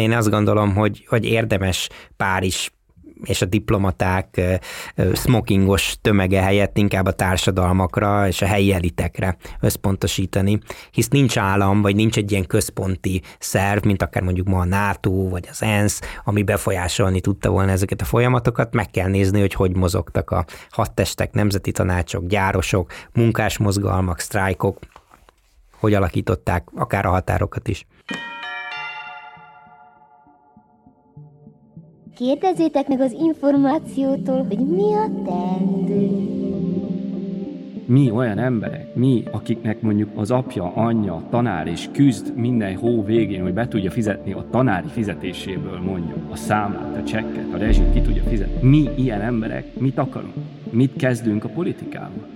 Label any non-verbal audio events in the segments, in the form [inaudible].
Én azt gondolom, hogy, hogy érdemes Párizs és a diplomaták smokingos tömege helyett inkább a társadalmakra és a helyi elitekre összpontosítani, hisz nincs állam, vagy nincs egy ilyen központi szerv, mint akár mondjuk ma a NATO, vagy az ENSZ, ami befolyásolni tudta volna ezeket a folyamatokat, meg kell nézni, hogy hogy mozogtak a hadtestek, nemzeti tanácsok, gyárosok, munkásmozgalmak, sztrájkok, hogy alakították akár a határokat is. Kérdezzétek meg az információtól, hogy mi a teendő. Mi olyan emberek, mi, akiknek mondjuk az apja, anyja, tanár és küzd minden hó végén, hogy be tudja fizetni a tanári fizetéséből mondjuk a számlát, a csekket, a rezsit ki tudja fizetni. Mi ilyen emberek mit akarunk? Mit kezdünk a politikával?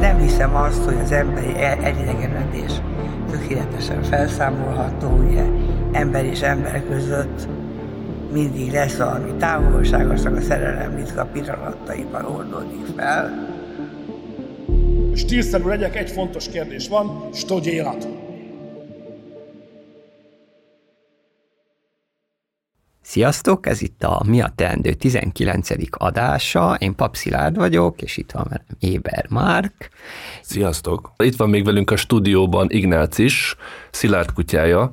Nem hiszem azt, hogy az emberi e- elidegenedés tökéletesen felszámolható, ugye ember és ember között mindig lesz valami távolság, aztán a szerelem ritka pillanataiban oldódik fel. Stílszerű legyek, egy fontos kérdés van, stogy élet. Sziasztok, ez itt a Mi a Teendő 19. adása. Én Pap Szilárd vagyok, és itt van velem Éber Márk. Sziasztok! Itt van még velünk a stúdióban Ignác is, Szilárd kutyája,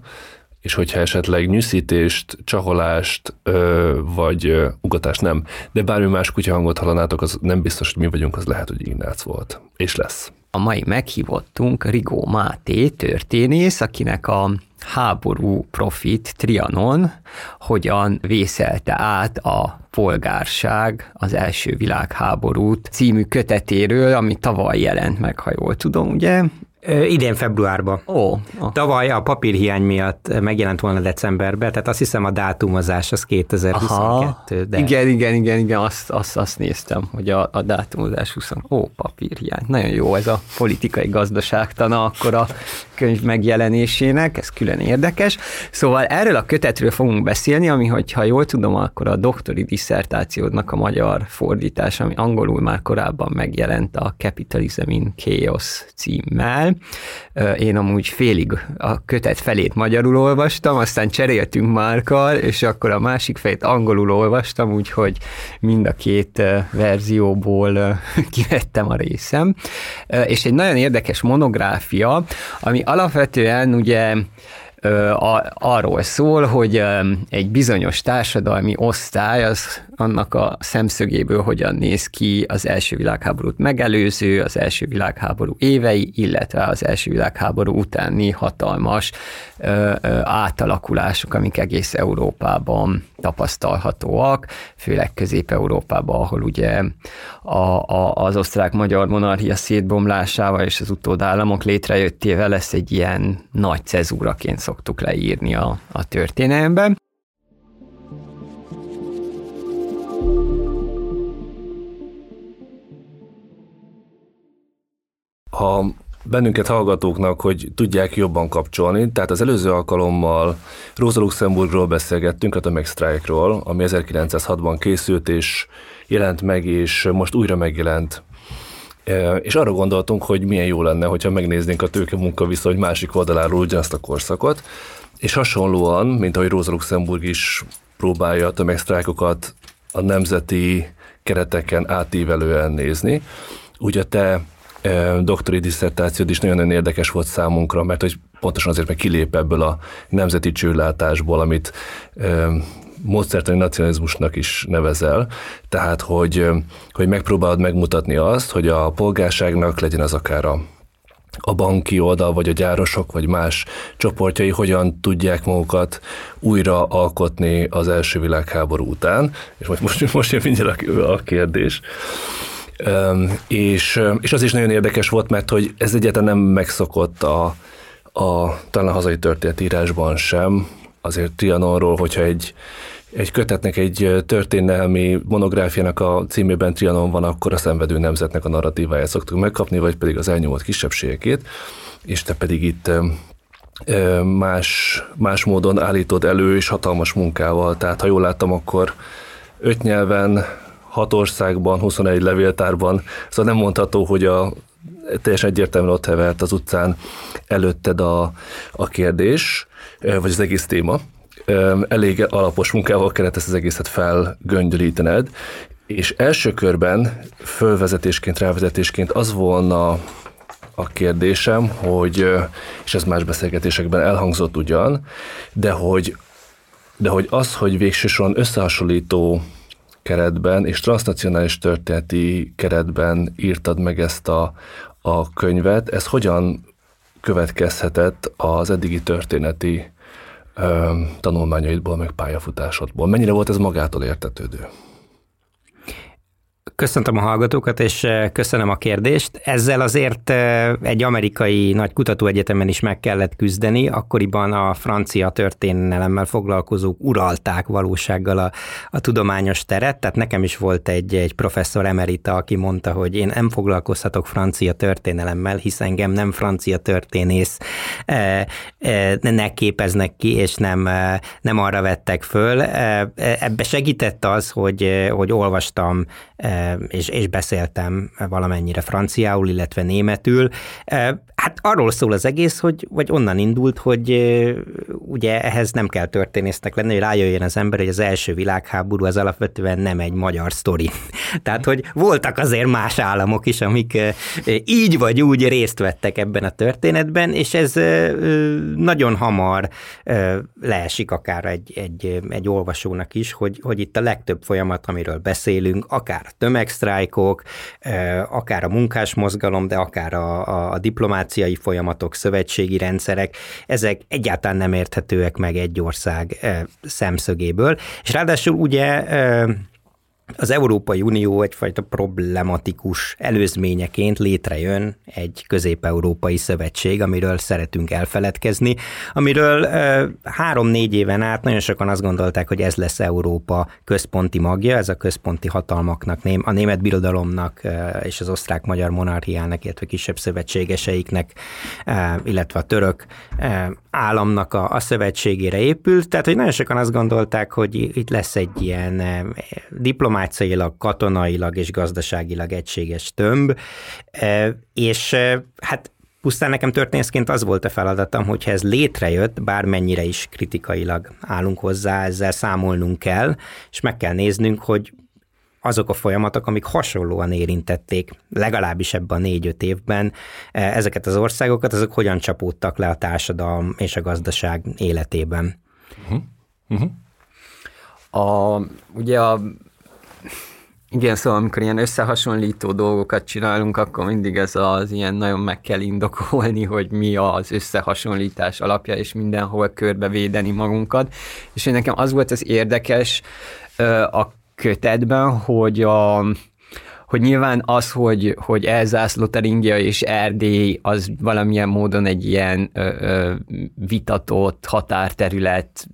és hogyha esetleg nyűszítést, csaholást, ö, vagy ö, ugatást nem, de bármi más kutyahangot hallanátok, az nem biztos, hogy mi vagyunk, az lehet, hogy Ignác volt. És lesz. A mai meghívottunk Rigó Máté történész, akinek a háború profit Trianon hogyan vészelte át a polgárság az első világháborút című kötetéről, ami tavaly jelent meg, ha jól tudom, ugye? Idén februárban. Ó. Oh. Tavaly a papírhiány miatt megjelent volna decemberben, tehát azt hiszem a dátumozás az 2022. Aha. De... Igen, igen, igen, igen, azt, azt, azt néztem, hogy a, a dátumozás 20. Ó, papírhiány. Nagyon jó ez a politikai gazdaságtana akkor a könyv megjelenésének, ez külön érdekes. Szóval erről a kötetről fogunk beszélni, ami, hogyha jól tudom, akkor a doktori disszertációdnak a magyar fordítás, ami angolul már korábban megjelent a Capitalism in Chaos címmel, én amúgy félig a kötet felét magyarul olvastam, aztán cseréltünk Márkal, és akkor a másik fejét angolul olvastam, úgyhogy mind a két verzióból [laughs] kivettem a részem. És egy nagyon érdekes monográfia, ami alapvetően ugye arról szól, hogy egy bizonyos társadalmi osztály az annak a szemszögéből hogyan néz ki az első világháborút megelőző, az első világháború évei, illetve az első világháború utáni hatalmas átalakulások, amik egész Európában tapasztalhatóak, főleg Közép-Európában, ahol ugye a, a, az osztrák-magyar monarchia szétbomlásával és az utódállamok létrejöttével lesz egy ilyen nagy cezúraként szoktuk leírni a, a történelemben. Ha bennünket hallgatóknak, hogy tudják jobban kapcsolni. Tehát az előző alkalommal Rosa Luxemburgról beszélgettünk, a tömegsztrájkról, ami 1906-ban készült, és jelent meg, és most újra megjelent. E, és arra gondoltunk, hogy milyen jó lenne, hogyha megnéznénk a tőke viszony másik oldaláról ugyanazt a korszakot, és hasonlóan, mint ahogy Rosa Luxemburg is próbálja a tömegsztrájkokat a nemzeti kereteken átívelően nézni, úgy a te doktori diszertációd is nagyon-nagyon érdekes volt számunkra, mert hogy pontosan azért meg kilép ebből a nemzeti csőlátásból, amit módszertani nacionalizmusnak is nevezel, tehát hogy, hogy megpróbálod megmutatni azt, hogy a polgárságnak legyen az akár a a banki oldal, vagy a gyárosok, vagy más csoportjai hogyan tudják magukat újra alkotni az első világháború után. És most, most, most jön mindjárt a kérdés. És, és az is nagyon érdekes volt, mert hogy ez egyáltalán nem megszokott a, a talán a hazai történetírásban sem, azért Trianonról, hogyha egy, egy kötetnek, egy történelmi monográfiának a címében Trianon van, akkor a szenvedő nemzetnek a narratíváját szoktuk megkapni, vagy pedig az elnyomott kisebbségét, és te pedig itt más, más módon állítod elő, és hatalmas munkával. Tehát, ha jól láttam, akkor öt nyelven, hat országban, 21 levéltárban, szóval nem mondható, hogy a teljesen egyértelműen ott hevert az utcán előtted a, a kérdés, vagy az egész téma. Elég alapos munkával kellett ezt az egészet felgöngyölítened, és első körben fölvezetésként, rávezetésként az volna a kérdésem, hogy, és ez más beszélgetésekben elhangzott ugyan, de hogy, de hogy az, hogy végsősorban összehasonlító keretben és transnacionális történeti keretben írtad meg ezt a, a könyvet, ez hogyan következhetett az eddigi történeti ö, tanulmányaidból, meg pályafutásodból? Mennyire volt ez magától értetődő? Köszöntöm a hallgatókat, és eh, köszönöm a kérdést. Ezzel azért eh, egy amerikai nagy kutatóegyetemen is meg kellett küzdeni, akkoriban a francia történelemmel foglalkozók uralták valósággal a, a tudományos teret, tehát nekem is volt egy, egy professzor emerita, aki mondta, hogy én nem foglalkozhatok francia történelemmel, hisz engem nem francia történész eh, ne képeznek ki, és nem, nem arra vettek föl. Ebbe segített az, hogy, hogy olvastam és, és beszéltem valamennyire franciául, illetve németül. Hát arról szól az egész, hogy vagy onnan indult, hogy ugye ehhez nem kell történésznek lenni, hogy rájöjjön az ember, hogy az első világháború az alapvetően nem egy magyar sztori. [laughs] Tehát, hogy voltak azért más államok is, amik így vagy úgy részt vettek ebben a történetben, és ez nagyon hamar leesik akár egy, egy, egy olvasónak is, hogy, hogy itt a legtöbb folyamat, amiről beszélünk, akár a tömegsztrájkok, akár a munkásmozgalom, de akár a, a diplomácia, diplomáciai folyamatok, szövetségi rendszerek, ezek egyáltalán nem érthetőek meg egy ország szemszögéből. És ráadásul ugye az Európai Unió egyfajta problematikus előzményeként létrejön egy közép-európai szövetség, amiről szeretünk elfeledkezni, amiről három-négy éven át nagyon sokan azt gondolták, hogy ez lesz Európa központi magja, ez a központi hatalmaknak, a német birodalomnak és az osztrák-magyar monarchiának, illetve kisebb szövetségeseiknek, illetve a török államnak a, szövetségére épült, tehát hogy nagyon sokan azt gondolták, hogy itt lesz egy ilyen diplomáciai diplomáciailag, katonailag és gazdaságilag egységes tömb, e, és e, hát Pusztán nekem történészként az volt a feladatom, hogyha ez létrejött, bármennyire is kritikailag állunk hozzá, ezzel számolnunk kell, és meg kell néznünk, hogy azok a folyamatok, amik hasonlóan érintették, legalábbis ebben a négy-öt évben e, ezeket az országokat, azok hogyan csapódtak le a társadalom és a gazdaság életében. Uh-huh. Uh-huh. A, ugye a igen, szóval amikor ilyen összehasonlító dolgokat csinálunk, akkor mindig ez az ilyen nagyon meg kell indokolni, hogy mi az összehasonlítás alapja, és mindenhol körbevédeni magunkat. És én nekem az volt az érdekes a kötetben, hogy a, hogy nyilván az, hogy, hogy Elzász, Lotaringia és Erdély az valamilyen módon egy ilyen ö, ö, vitatott határterület,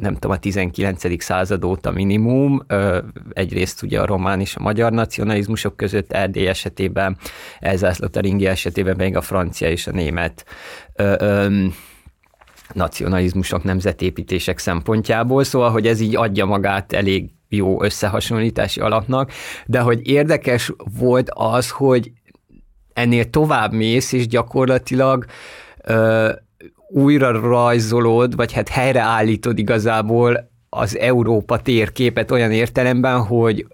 nem tudom, a 19. század óta minimum, ö, egyrészt ugye a román és a magyar nacionalizmusok között, Erdély esetében, Elzász, Lotaringia esetében még a francia és a német ö, ö, nacionalizmusok, nemzetépítések szempontjából, szóval, hogy ez így adja magát elég jó összehasonlítási alapnak, de hogy érdekes volt az, hogy ennél tovább mész, és gyakorlatilag ö, újra rajzolod, vagy hát helyreállítod igazából az Európa térképet olyan értelemben, hogy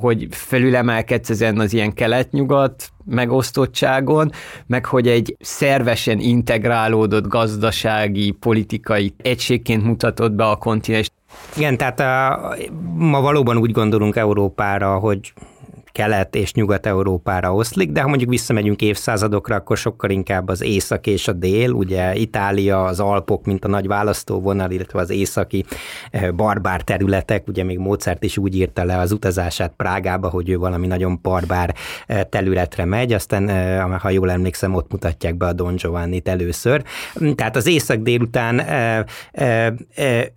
hogy felülemelkedsz ezen az ilyen kelet-nyugat megosztottságon, meg hogy egy szervesen integrálódott gazdasági, politikai egységként mutatod be a kontinens Igen, tehát a, ma valóban úgy gondolunk Európára, hogy kelet és nyugat-európára oszlik, de ha mondjuk visszamegyünk évszázadokra, akkor sokkal inkább az észak és a dél, ugye Itália, az Alpok, mint a nagy választóvonal, illetve az északi eh, barbár területek, ugye még Mozart is úgy írta le az utazását Prágába, hogy ő valami nagyon barbár eh, területre megy, aztán, eh, ha jól emlékszem, ott mutatják be a Don Giovanni-t először. Tehát az észak délután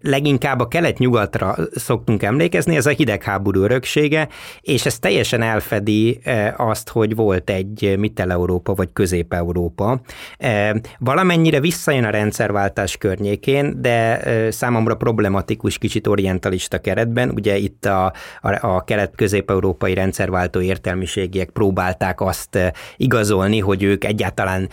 leginkább a kelet-nyugatra szoktunk emlékezni, ez a hidegháború öröksége, és ez teljesen elfedi eh, azt, hogy volt egy Mittel-Európa vagy Közép-Európa. Eh, valamennyire visszajön a rendszerváltás környékén, de számomra problematikus kicsit orientalista keretben. Ugye itt a, a, a kelet-közép-európai rendszerváltó értelmiségiek próbálták azt igazolni, hogy ők egyáltalán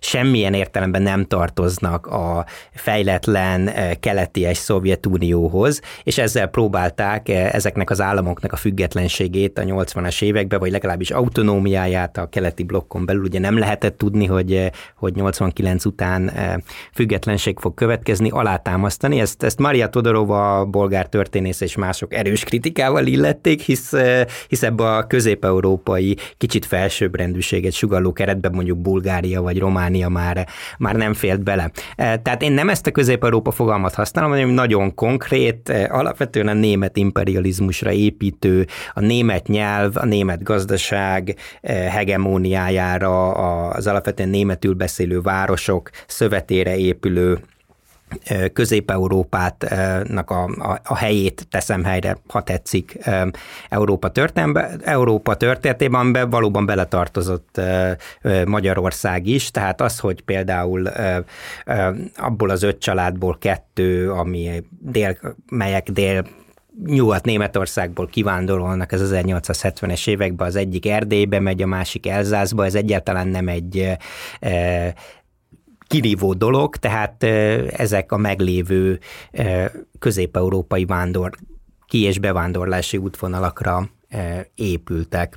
semmilyen értelemben nem tartoznak a fejletlen keleti és Szovjetunióhoz, és ezzel próbálták ezeknek az államoknak a függetlenségét a 80 80-as években, vagy legalábbis autonómiáját a keleti blokkon belül, ugye nem lehetett tudni, hogy, hogy 89 után eh, függetlenség fog következni, alátámasztani. Ezt, ezt Maria Todorova, bolgár történész és mások erős kritikával illették, hisz, eh, hisz ebbe a közép-európai kicsit felsőbbrendűséget sugalló keretben mondjuk Bulgária vagy Románia már, már nem félt bele. Eh, tehát én nem ezt a közép-európa fogalmat használom, hanem nagyon konkrét, alapvetően a német imperializmusra építő, a német nyelv, nyelv, a német gazdaság eh, hegemóniájára, az alapvetően németül beszélő városok szövetére épülő eh, Közép-Európátnak a, a, a helyét teszem helyre, ha tetszik, eh, Európa, Európa történetében be valóban beletartozott Magyarország is, tehát az, hogy például abból az öt családból kettő, ami dél, melyek dél Nyugat-Németországból kivándorolnak az 1870-es években, az egyik Erdélybe megy, a másik Elzászba, ez egyáltalán nem egy e, kirívó dolog, tehát e, ezek a meglévő e, közép-európai vándor ki- és bevándorlási útvonalakra épültek.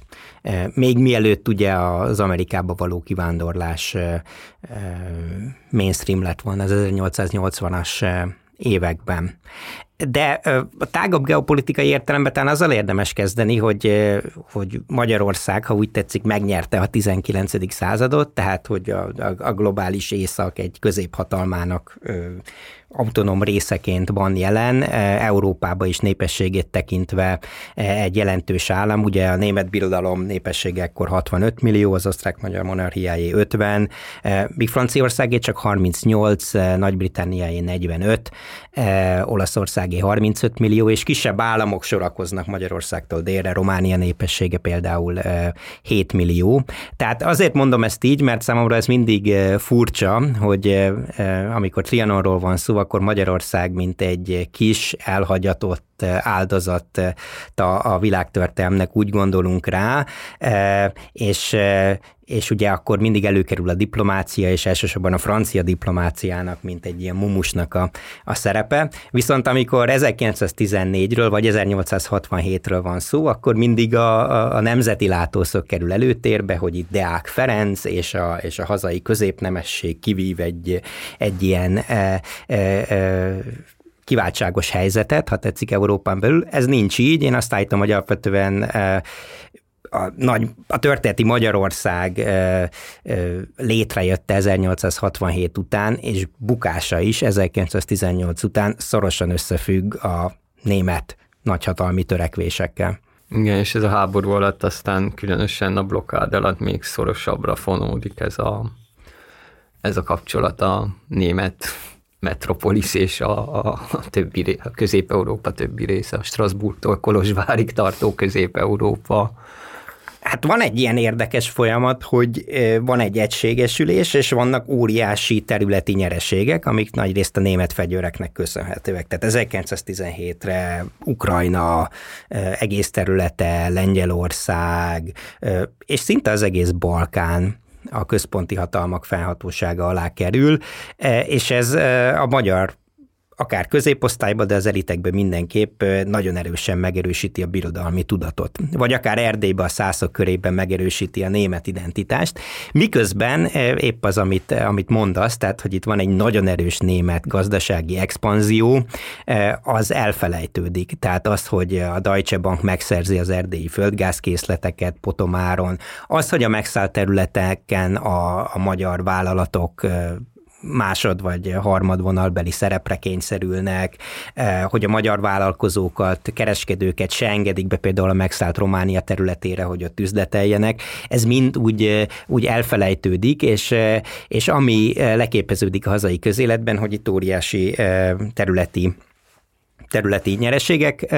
Még mielőtt ugye az Amerikába való kivándorlás mainstream lett volna az 1880-as években. De a tágabb geopolitikai értelemben talán azzal érdemes kezdeni, hogy, hogy Magyarország, ha úgy tetszik, megnyerte a 19. századot, tehát hogy a, a, a globális észak egy középhatalmának autonóm részeként van jelen, e, Európába is népességét tekintve e, egy jelentős állam, ugye a német birodalom népessége ekkor 65 millió, az osztrák-magyar monarchiájé 50, e, míg Franciaországé csak 38, Nagy-Britanniáé 45, Olaszországé 35 millió, és kisebb államok sorakoznak Magyarországtól délre, Románia népessége például 7 millió. Tehát azért mondom ezt így, mert számomra ez mindig furcsa, hogy amikor Trianonról van szó, akkor Magyarország, mint egy kis, elhagyatott áldozat a, a világtörténelmnek úgy gondolunk rá, e, és e, és ugye akkor mindig előkerül a diplomácia, és elsősorban a francia diplomáciának, mint egy ilyen mumusnak a, a szerepe. Viszont amikor 1914-ről vagy 1867-ről van szó, akkor mindig a, a, a nemzeti látószög kerül előtérbe, hogy itt Deák Ferenc és a, és a hazai középnemesség kivív egy, egy ilyen e, e, e, kiváltságos helyzetet, ha tetszik Európán belül. Ez nincs így, én azt állítom, hogy alapvetően a, nagy, a történeti Magyarország ö, ö, létrejött 1867 után, és bukása is 1918 után szorosan összefügg a német nagyhatalmi törekvésekkel. Igen, és ez a háború alatt aztán különösen a blokkád alatt még szorosabbra fonódik ez a, ez a kapcsolat a német metropolis és a, a, a többi, a Közép-Európa többi része, a Strasbourgtól Kolozsvárig tartó Közép-Európa. Hát van egy ilyen érdekes folyamat, hogy van egy egységesülés, és vannak óriási területi nyereségek, amik nagyrészt a német fegyőreknek köszönhetőek. Tehát 1917-re Ukrajna egész területe, Lengyelország, és szinte az egész Balkán a központi hatalmak felhatósága alá kerül, és ez a magyar akár középosztályban, de az elitekben mindenképp nagyon erősen megerősíti a birodalmi tudatot. Vagy akár Erdélyben a szászok körében megerősíti a német identitást, miközben épp az, amit, amit mondasz, tehát hogy itt van egy nagyon erős német gazdasági expanzió, az elfelejtődik. Tehát az, hogy a Deutsche Bank megszerzi az erdélyi földgázkészleteket Potomáron, az, hogy a megszállt területeken a, a magyar vállalatok másod vagy harmadvonalbeli szerepre kényszerülnek, eh, hogy a magyar vállalkozókat, kereskedőket se engedik be például a megszállt Románia területére, hogy ott üzleteljenek. Ez mind úgy, eh, úgy elfelejtődik, és, eh, és ami leképeződik a hazai közéletben, hogy itt óriási területi területi nyereségek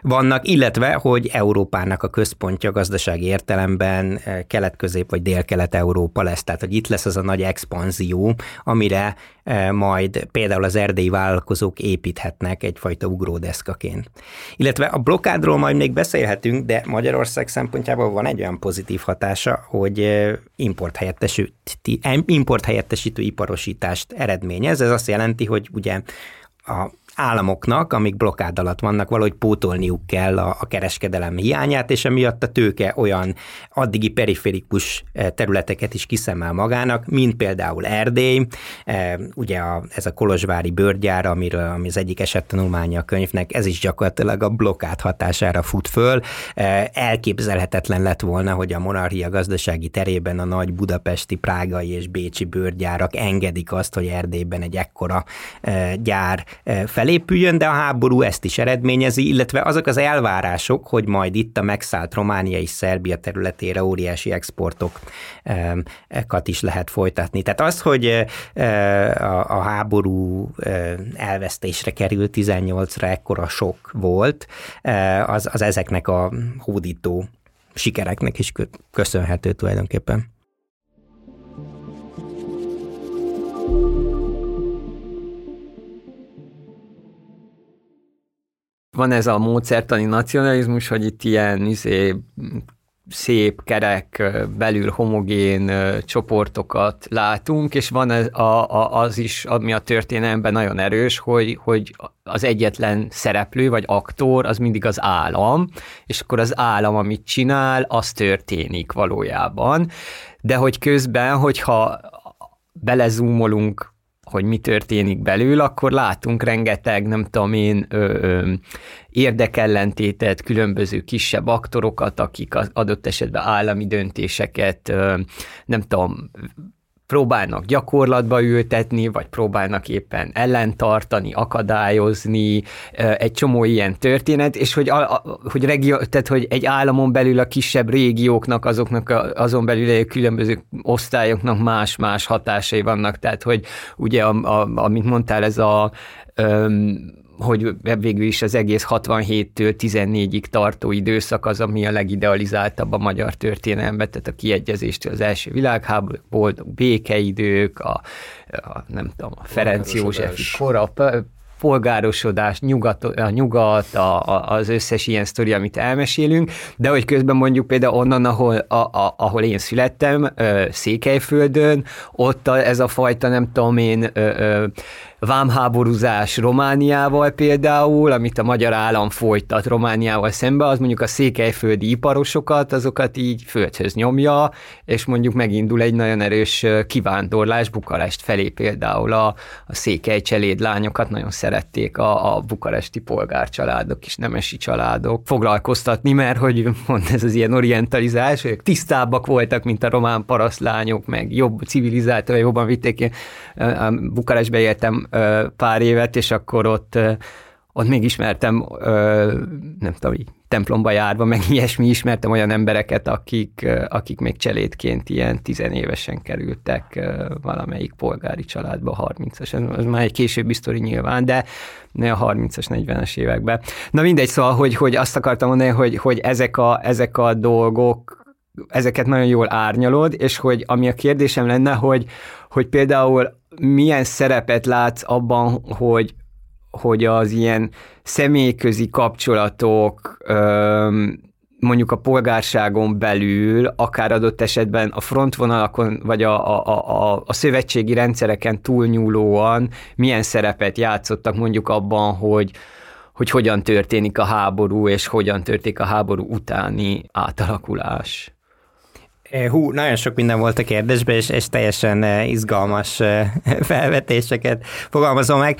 vannak, illetve, hogy Európának a központja gazdasági értelemben kelet-közép vagy dél-kelet-európa lesz. Tehát, hogy itt lesz az a nagy expanzió, amire majd például az erdélyi vállalkozók építhetnek egyfajta ugródeszkaként. Illetve a blokádról majd még beszélhetünk, de Magyarország szempontjából van egy olyan pozitív hatása, hogy importhelyettesítő iparosítást eredményez. Ez azt jelenti, hogy ugye a államoknak, amik blokkád alatt vannak, valahogy pótolniuk kell a, a kereskedelem hiányát, és emiatt a tőke olyan addigi periférikus eh, területeket is kiszemel magának, mint például Erdély, eh, ugye a, ez a Kolozsvári bőrgyár, amiről ami az egyik esettanulmánya a könyvnek, ez is gyakorlatilag a blokkád hatására fut föl. Eh, elképzelhetetlen lett volna, hogy a monarchia gazdasági terében a nagy budapesti, prágai és bécsi bőrgyárak engedik azt, hogy Erdélyben egy ekkora gyár felé felépüljön, de a háború ezt is eredményezi, illetve azok az elvárások, hogy majd itt a megszállt Románia és Szerbia területére óriási exportokat is lehet folytatni. Tehát az, hogy a háború elvesztésre került 18-ra ekkora sok volt, az, az ezeknek a hódító sikereknek is köszönhető tulajdonképpen. Van ez a módszertani nacionalizmus, hogy itt ilyen izé, szép, kerek, belül homogén csoportokat látunk, és van az, a, a, az is, ami a történelemben nagyon erős, hogy, hogy az egyetlen szereplő vagy aktor az mindig az állam, és akkor az állam, amit csinál, az történik valójában. De hogy közben, hogyha belezúmolunk hogy mi történik belül, akkor látunk rengeteg, nem tudom én, ö, ö, érdekellentétet, különböző kisebb aktorokat, akik az adott esetben állami döntéseket, ö, nem tudom, próbálnak gyakorlatba ültetni, vagy próbálnak éppen ellentartani, akadályozni, egy csomó ilyen történet, és hogy, a, hogy, regió, tehát, hogy egy államon belül a kisebb régióknak, azoknak a, azon belül a különböző osztályoknak más-más hatásai vannak, tehát hogy ugye, a, a, amit mondtál, ez a hogy végül is az egész 67-től 14-ig tartó időszak az, ami a legidealizáltabb a magyar történelemben, tehát a kiegyezéstől az első világháború, boldog békeidők, a, a nem tudom, a Ferenc Józsefi kora, polgárosodás, nyugat, a nyugat, a, a, az összes ilyen sztori, amit elmesélünk, de hogy közben mondjuk például onnan, ahol, a, a, ahol én születtem, Székelyföldön, ott a, ez a fajta, nem tudom én, ö, ö, vámháborúzás Romániával például, amit a magyar állam folytat Romániával szembe, az mondjuk a székelyföldi iparosokat, azokat így földhöz nyomja, és mondjuk megindul egy nagyon erős kivándorlás Bukarest felé például a, a székely cselédlányokat nagyon szerették a, a bukaresti polgárcsaládok és nemesi családok foglalkoztatni, mert hogy mond ez az ilyen orientalizás, ők tisztábbak voltak, mint a román parasztlányok, meg jobb civilizáltan, jobban vitték. Bukarestbe éltem pár évet, és akkor ott, ott még ismertem, nem tudom, így templomba járva, meg [laughs] ilyesmi ismertem olyan embereket, akik, akik még cselédként ilyen tizenévesen kerültek valamelyik polgári családba, 30-as, ez már egy későbbi sztori nyilván, de ne a 30-as, 40-es években. Na mindegy, szóval, hogy, hogy azt akartam mondani, hogy, hogy ezek, a, ezek a dolgok, ezeket nagyon jól árnyalod, és hogy ami a kérdésem lenne, hogy, hogy például milyen szerepet látsz abban, hogy, hogy az ilyen személyközi kapcsolatok, mondjuk a polgárságon belül, akár adott esetben a frontvonalakon, vagy a, a, a, a szövetségi rendszereken túlnyúlóan milyen szerepet játszottak mondjuk abban, hogy, hogy hogyan történik a háború, és hogyan történik a háború utáni átalakulás. Hú, nagyon sok minden volt a kérdésben, és, és teljesen izgalmas [laughs] felvetéseket fogalmazom meg.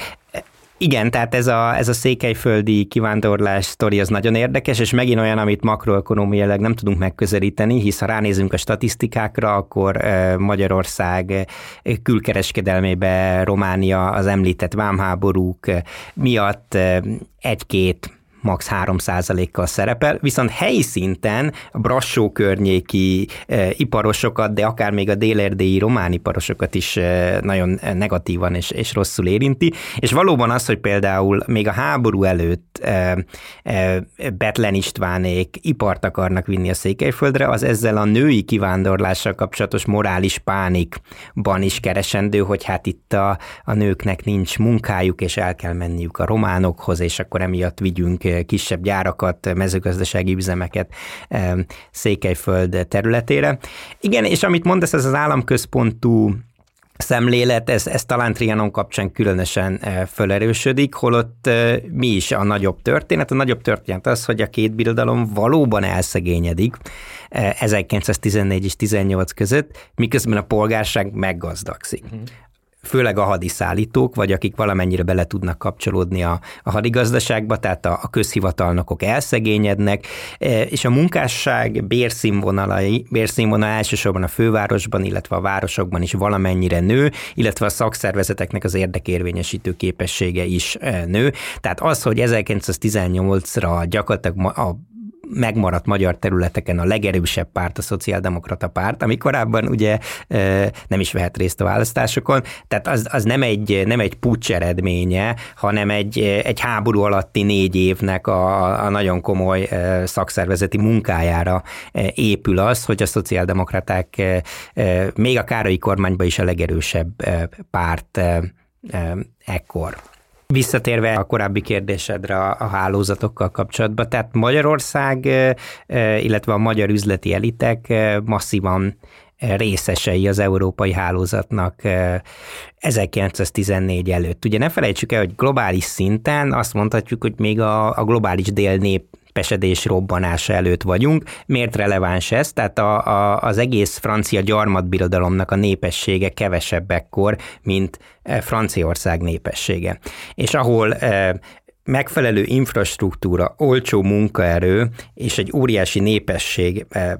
Igen, tehát ez a, ez a székelyföldi kivándorlás sztori az nagyon érdekes, és megint olyan, amit makroekonomiailag nem tudunk megközelíteni, hisz ha ránézünk a statisztikákra, akkor Magyarország külkereskedelmébe Románia az említett vámháborúk miatt egy-két max. 3 kal szerepel, viszont helyi szinten a Brassó környéki e, iparosokat, de akár még a délerdélyi román iparosokat is e, nagyon negatívan és, és rosszul érinti, és valóban az, hogy például még a háború előtt e, e, Betlen Istvánék ipart akarnak vinni a Székelyföldre, az ezzel a női kivándorlással kapcsolatos morális pánikban is keresendő, hogy hát itt a, a nőknek nincs munkájuk, és el kell menniük a románokhoz, és akkor emiatt vigyünk kisebb gyárakat, mezőgazdasági üzemeket Székelyföld területére. Igen, és amit mondasz, ez az államközpontú szemlélet, ez, ez talán Trianon kapcsán különösen fölerősödik, holott mi is a nagyobb történet? A nagyobb történet az, hogy a két birodalom valóban elszegényedik 1914 és 18 között, miközben a polgárság meggazdagszik. Főleg a hadiszállítók, vagy akik valamennyire bele tudnak kapcsolódni a, a hadigazdaságba, tehát a, a közhivatalnokok elszegényednek, e, és a munkásság bérszínvonalai, bérszínvonal elsősorban a fővárosban, illetve a városokban is valamennyire nő, illetve a szakszervezeteknek az érdekérvényesítő képessége is e, nő. Tehát az, hogy 1918-ra gyakorlatilag a megmaradt magyar területeken a legerősebb párt a szociáldemokrata párt, ami korábban ugye nem is vehet részt a választásokon, tehát az, az nem egy, nem egy pucs eredménye, hanem egy, egy háború alatti négy évnek a, a nagyon komoly szakszervezeti munkájára épül az, hogy a szociáldemokraták még a Károly kormányban is a legerősebb párt ekkor. Visszatérve a korábbi kérdésedre a hálózatokkal kapcsolatban, tehát Magyarország, illetve a magyar üzleti elitek masszívan részesei az európai hálózatnak 1914 előtt. Ugye ne felejtsük el, hogy globális szinten azt mondhatjuk, hogy még a, a globális délnép pesedés robbanása előtt vagyunk. Miért releváns ez? Tehát a, a, az egész francia gyarmatbirodalomnak a népessége kevesebb ekkor, mint e, Franciaország népessége. És ahol e, megfelelő infrastruktúra, olcsó munkaerő és egy óriási népesség e,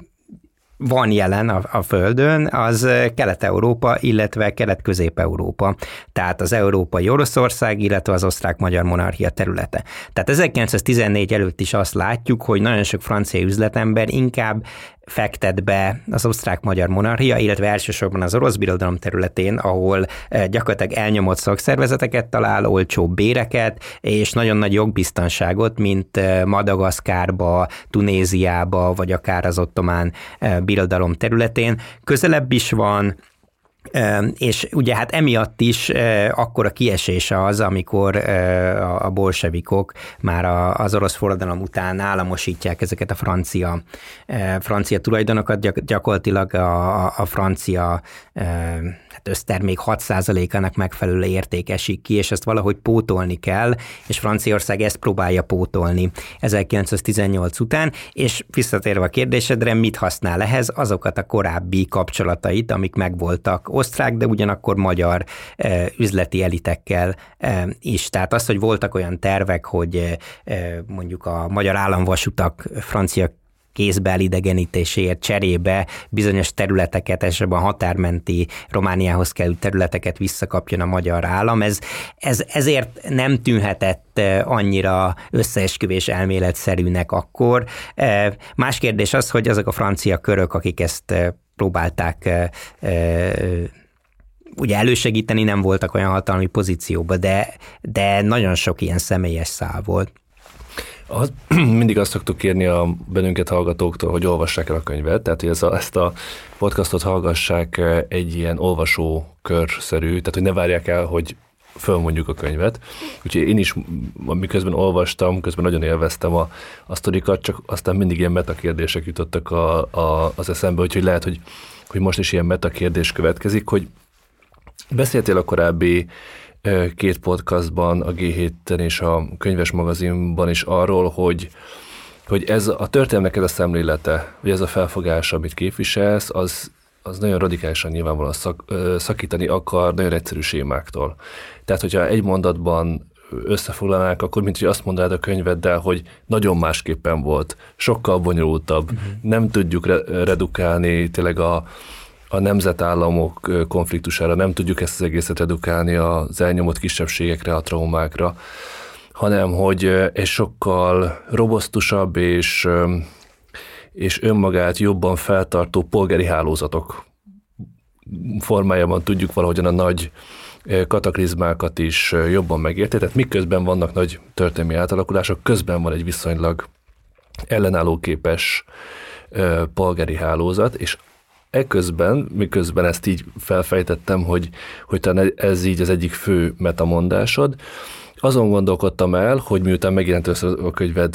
van jelen a, a Földön, az Kelet-Európa, illetve Kelet-Közép-Európa. Tehát az európai Oroszország, illetve az osztrák-magyar monarchia területe. Tehát 1914 előtt is azt látjuk, hogy nagyon sok francia üzletember inkább fektet be az osztrák-magyar monarchia, illetve elsősorban az orosz birodalom területén, ahol eh, gyakorlatilag elnyomott szakszervezeteket talál, olcsó béreket, és nagyon nagy jogbiztonságot, mint eh, Madagaszkárba, Tunéziába, vagy akár az ottomán eh, birodalom területén. Közelebb is van, és ugye hát emiatt is akkor a kiesés az, amikor a bolsevikok már az orosz forradalom után államosítják ezeket a francia, francia tulajdonokat, gyakorlatilag a, a francia hát össztermék 6%-ának megfelelő érték ki, és ezt valahogy pótolni kell, és Franciaország ezt próbálja pótolni 1918 után, és visszatérve a kérdésedre, mit használ ehhez? Azokat a korábbi kapcsolatait, amik megvoltak osztrák, de ugyanakkor magyar e, üzleti elitekkel e, is. Tehát az, hogy voltak olyan tervek, hogy e, mondjuk a magyar államvasutak francia kézbe elidegenítéséért cserébe bizonyos területeket, esetben határmenti Romániához került területeket visszakapjon a magyar állam. Ez, ez ezért nem tűnhetett annyira összeesküvés elméletszerűnek akkor. Más kérdés az, hogy azok a francia körök, akik ezt próbálták ugye elősegíteni nem voltak olyan hatalmi pozícióban, de, de nagyon sok ilyen személyes szál volt. Az, [clears throat] mindig azt szoktuk kérni a bennünket hallgatóktól, hogy olvassák el a könyvet, tehát hogy ez a, ezt a podcastot hallgassák egy ilyen olvasó körszerű, tehát hogy ne várják el, hogy fölmondjuk a könyvet. Úgyhogy én is, miközben olvastam, közben nagyon élveztem a, a sztorikat, csak aztán mindig ilyen metakérdések jutottak a, a, az eszembe, úgyhogy lehet, hogy, hogy most is ilyen metakérdés következik, hogy beszéltél a korábbi két podcastban, a G7-en és a könyves magazinban is arról, hogy, hogy ez a történelmek ez a szemlélete, vagy ez a felfogás, amit képviselsz, az, az nagyon radikálisan nyilvánvalóan szak, szakítani akar nagyon egyszerű sémáktól. Tehát, hogyha egy mondatban összefoglalnák, akkor mint hogy azt mondanád a könyveddel, hogy nagyon másképpen volt, sokkal bonyolultabb, uh-huh. nem tudjuk re- redukálni tényleg a, a nemzetállamok konfliktusára, nem tudjuk ezt az egészet redukálni az elnyomott kisebbségekre, a traumákra, hanem hogy egy sokkal robosztusabb és, és önmagát jobban feltartó polgári hálózatok formájában tudjuk valahogyan a nagy kataklizmákat is jobban megérteni. Tehát miközben vannak nagy történelmi átalakulások, közben van egy viszonylag ellenálló képes polgári hálózat, és Eközben, miközben ezt így felfejtettem, hogy, hogy talán ez így az egyik fő metamondásod, azon gondolkodtam el, hogy miután megjelent a könyved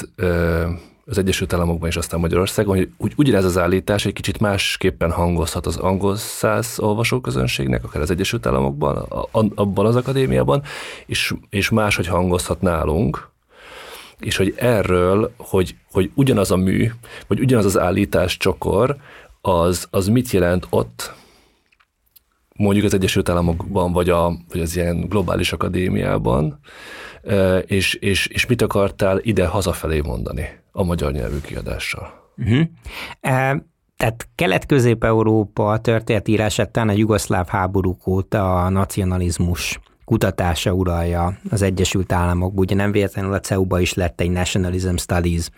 az Egyesült Államokban és aztán Magyarországon, hogy úgy, ugyanez az állítás egy kicsit másképpen hangozhat az angol száz olvasóközönségnek, akár az Egyesült Államokban, a, abban az akadémiában, és, és máshogy hangozhat nálunk, és hogy erről, hogy, hogy ugyanaz a mű, vagy ugyanaz az állítás csokor, az, az mit jelent ott, mondjuk az Egyesült Államokban, vagy, a, vagy az ilyen globális akadémiában, és, és, és mit akartál ide hazafelé mondani a magyar nyelvű kiadással? Uh-huh. E, tehát Kelet-Közép-Európa történetírását a jugoszláv háborúk óta a nacionalizmus kutatása uralja az Egyesült Államokban. Ugye nem véletlenül a CEU-ba is lett egy Nationalism Studies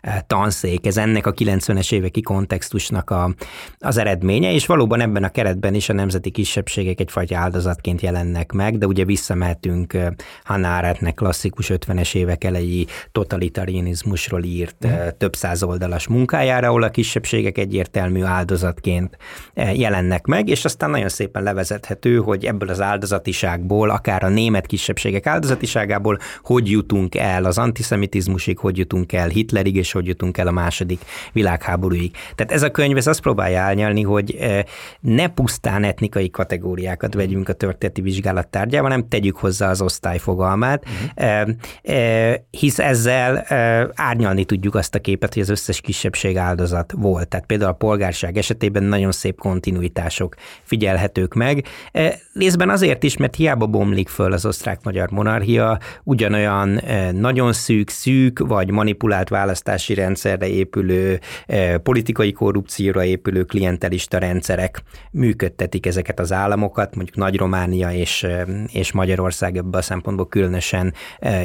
eh, tanszék. Ez ennek a 90-es éveki kontextusnak a, az eredménye, és valóban ebben a keretben is a nemzeti kisebbségek egyfajta áldozatként jelennek meg, de ugye visszamehetünk eh, Hannah Arendtnek klasszikus 50-es évek elejé totalitarianizmusról írt mm. több száz oldalas munkájára, ahol a kisebbségek egyértelmű áldozatként jelennek meg, és aztán nagyon szépen levezethető, hogy ebből az áldozatiságból akár a német kisebbségek áldozatiságából, hogy jutunk el az antiszemitizmusig, hogy jutunk el Hitlerig, és hogy jutunk el a második világháborúig. Tehát ez a könyv ez azt próbálja elnyalni, hogy eh, ne pusztán etnikai kategóriákat vegyünk a történeti vizsgálat tárgyában, hanem tegyük hozzá az osztály fogalmát, uh-huh. hisz ezzel árnyalni tudjuk azt a képet, hogy az összes kisebbség áldozat volt. Tehát például a polgárság esetében nagyon szép kontinuitások figyelhetők meg. Részben azért is, mert hiába bomlik föl az osztrák-magyar monarchia, ugyanolyan eh, nagyon szűk, szűk vagy manipulált választási rendszerre épülő, eh, politikai korrupcióra épülő klientelista rendszerek működtetik ezeket az államokat, mondjuk Nagy-Románia és, eh, és Magyarország ebben a szempontból különösen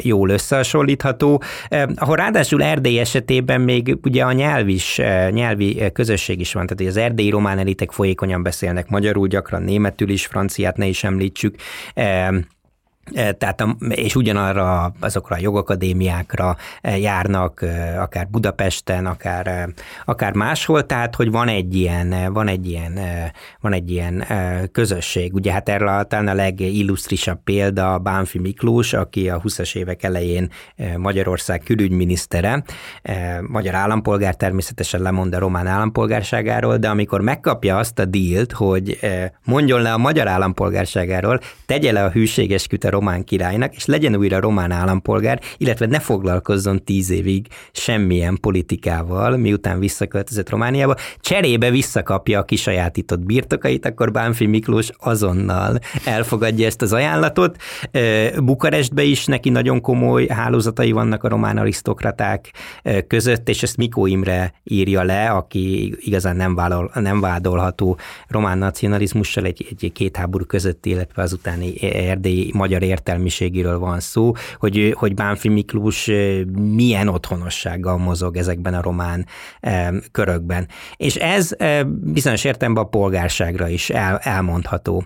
jól összehasonlítható. Ahol ráadásul Erdély esetében még ugye a nyelv is, nyelvi közösség is van, tehát hogy az erdélyi román elitek folyékonyan beszélnek magyarul, gyakran németül is, franciát ne is említsük, E, tehát, és ugyanarra azokra a jogakadémiákra járnak, akár Budapesten, akár, akár máshol, tehát, hogy van egy ilyen, van egy ilyen, van egy ilyen közösség. Ugye hát erre talán a legillusztrisabb példa Bánfi Miklós, aki a 20-as évek elején Magyarország külügyminisztere, magyar állampolgár természetesen lemond a román állampolgárságáról, de amikor megkapja azt a dílt, hogy mondjon le a magyar állampolgárságáról, tegye le a hűségesküt a román királynak, és legyen újra román állampolgár, illetve ne foglalkozzon tíz évig semmilyen politikával, miután visszaköltözött Romániába, cserébe visszakapja a kisajátított birtokait, akkor Bánfi Miklós azonnal elfogadja ezt az ajánlatot. Bukarestbe is neki nagyon komoly hálózatai vannak a román arisztokraták között, és ezt Mikó Imre írja le, aki igazán nem, vállal, nem vádolható román nacionalizmussal egy, egy két háború között, illetve az utáni erdélyi magyar értelmiségéről van szó, hogy, hogy Bánfi Miklós milyen otthonossággal mozog ezekben a román körökben. És ez bizonyos értelemben a polgárságra is el, elmondható.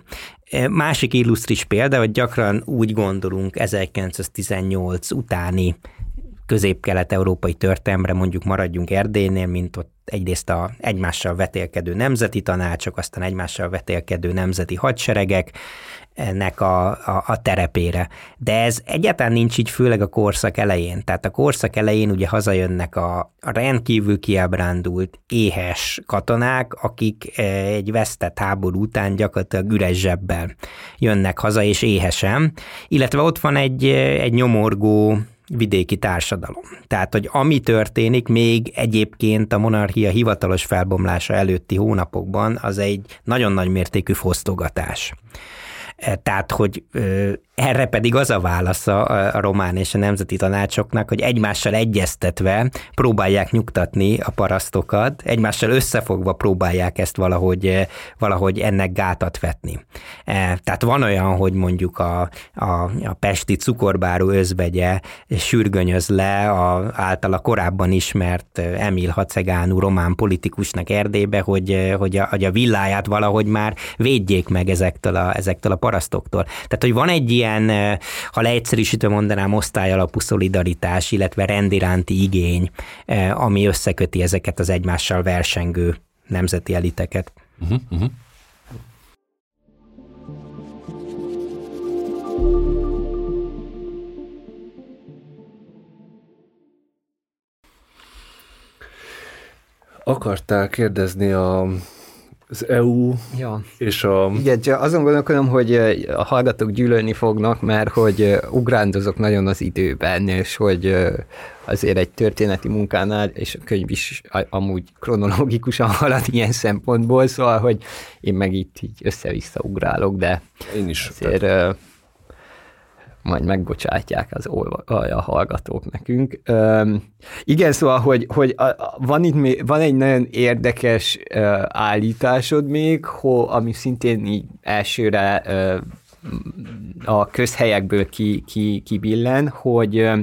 Másik illusztris példa, hogy gyakran úgy gondolunk 1918 utáni közép-kelet-európai történelmre mondjuk maradjunk Erdélynél, mint ott egyrészt a egymással vetélkedő nemzeti tanácsok, aztán egymással vetélkedő nemzeti hadseregek, ennek a, a, a terepére. De ez egyáltalán nincs így, főleg a korszak elején. Tehát a korszak elején ugye hazajönnek a, a rendkívül kiábrándult, éhes katonák, akik e, egy vesztett háború után gyakorlatilag üres zsebbel jönnek haza, és éhesen. Illetve ott van egy, egy nyomorgó vidéki társadalom. Tehát, hogy ami történik még egyébként a monarchia hivatalos felbomlása előtti hónapokban, az egy nagyon nagy mértékű fosztogatás. E, tehát, hogy erre pedig az a válasz a, román és a nemzeti tanácsoknak, hogy egymással egyeztetve próbálják nyugtatni a parasztokat, egymással összefogva próbálják ezt valahogy, valahogy ennek gátat vetni. E, tehát van olyan, hogy mondjuk a, a, a pesti cukorbáró özvegye sürgönyöz le a, általa korábban ismert Emil Hacegánú román politikusnak Erdélybe, hogy, hogy, a, hogy a villáját valahogy már védjék meg ezektől a, ezektől a parasztoktól. Tehát, hogy van egy ilyen, ha leegyszerűsítve mondanám, osztályalapú szolidaritás, illetve rendiránti igény, ami összeköti ezeket az egymással versengő nemzeti eliteket. Uh-huh, uh-huh. Akartál kérdezni a az EU ja. és a... Igen, csak azon gondolkodom, hogy a hallgatók gyűlölni fognak, mert hogy ugrándozok nagyon az időben, és hogy azért egy történeti munkánál, és a könyv is amúgy kronológikusan [laughs] halad ilyen szempontból, szóval, hogy én meg itt így össze-vissza ugrálok, de én is. Azért, tehát majd megbocsátják az a hallgatók nekünk. Üm, igen, szóval, hogy, hogy a, a, van itt még, van egy nagyon érdekes uh, állításod még, ho, ami szintén így elsőre uh, a közhelyekből ki, ki, kibillen, hogy uh,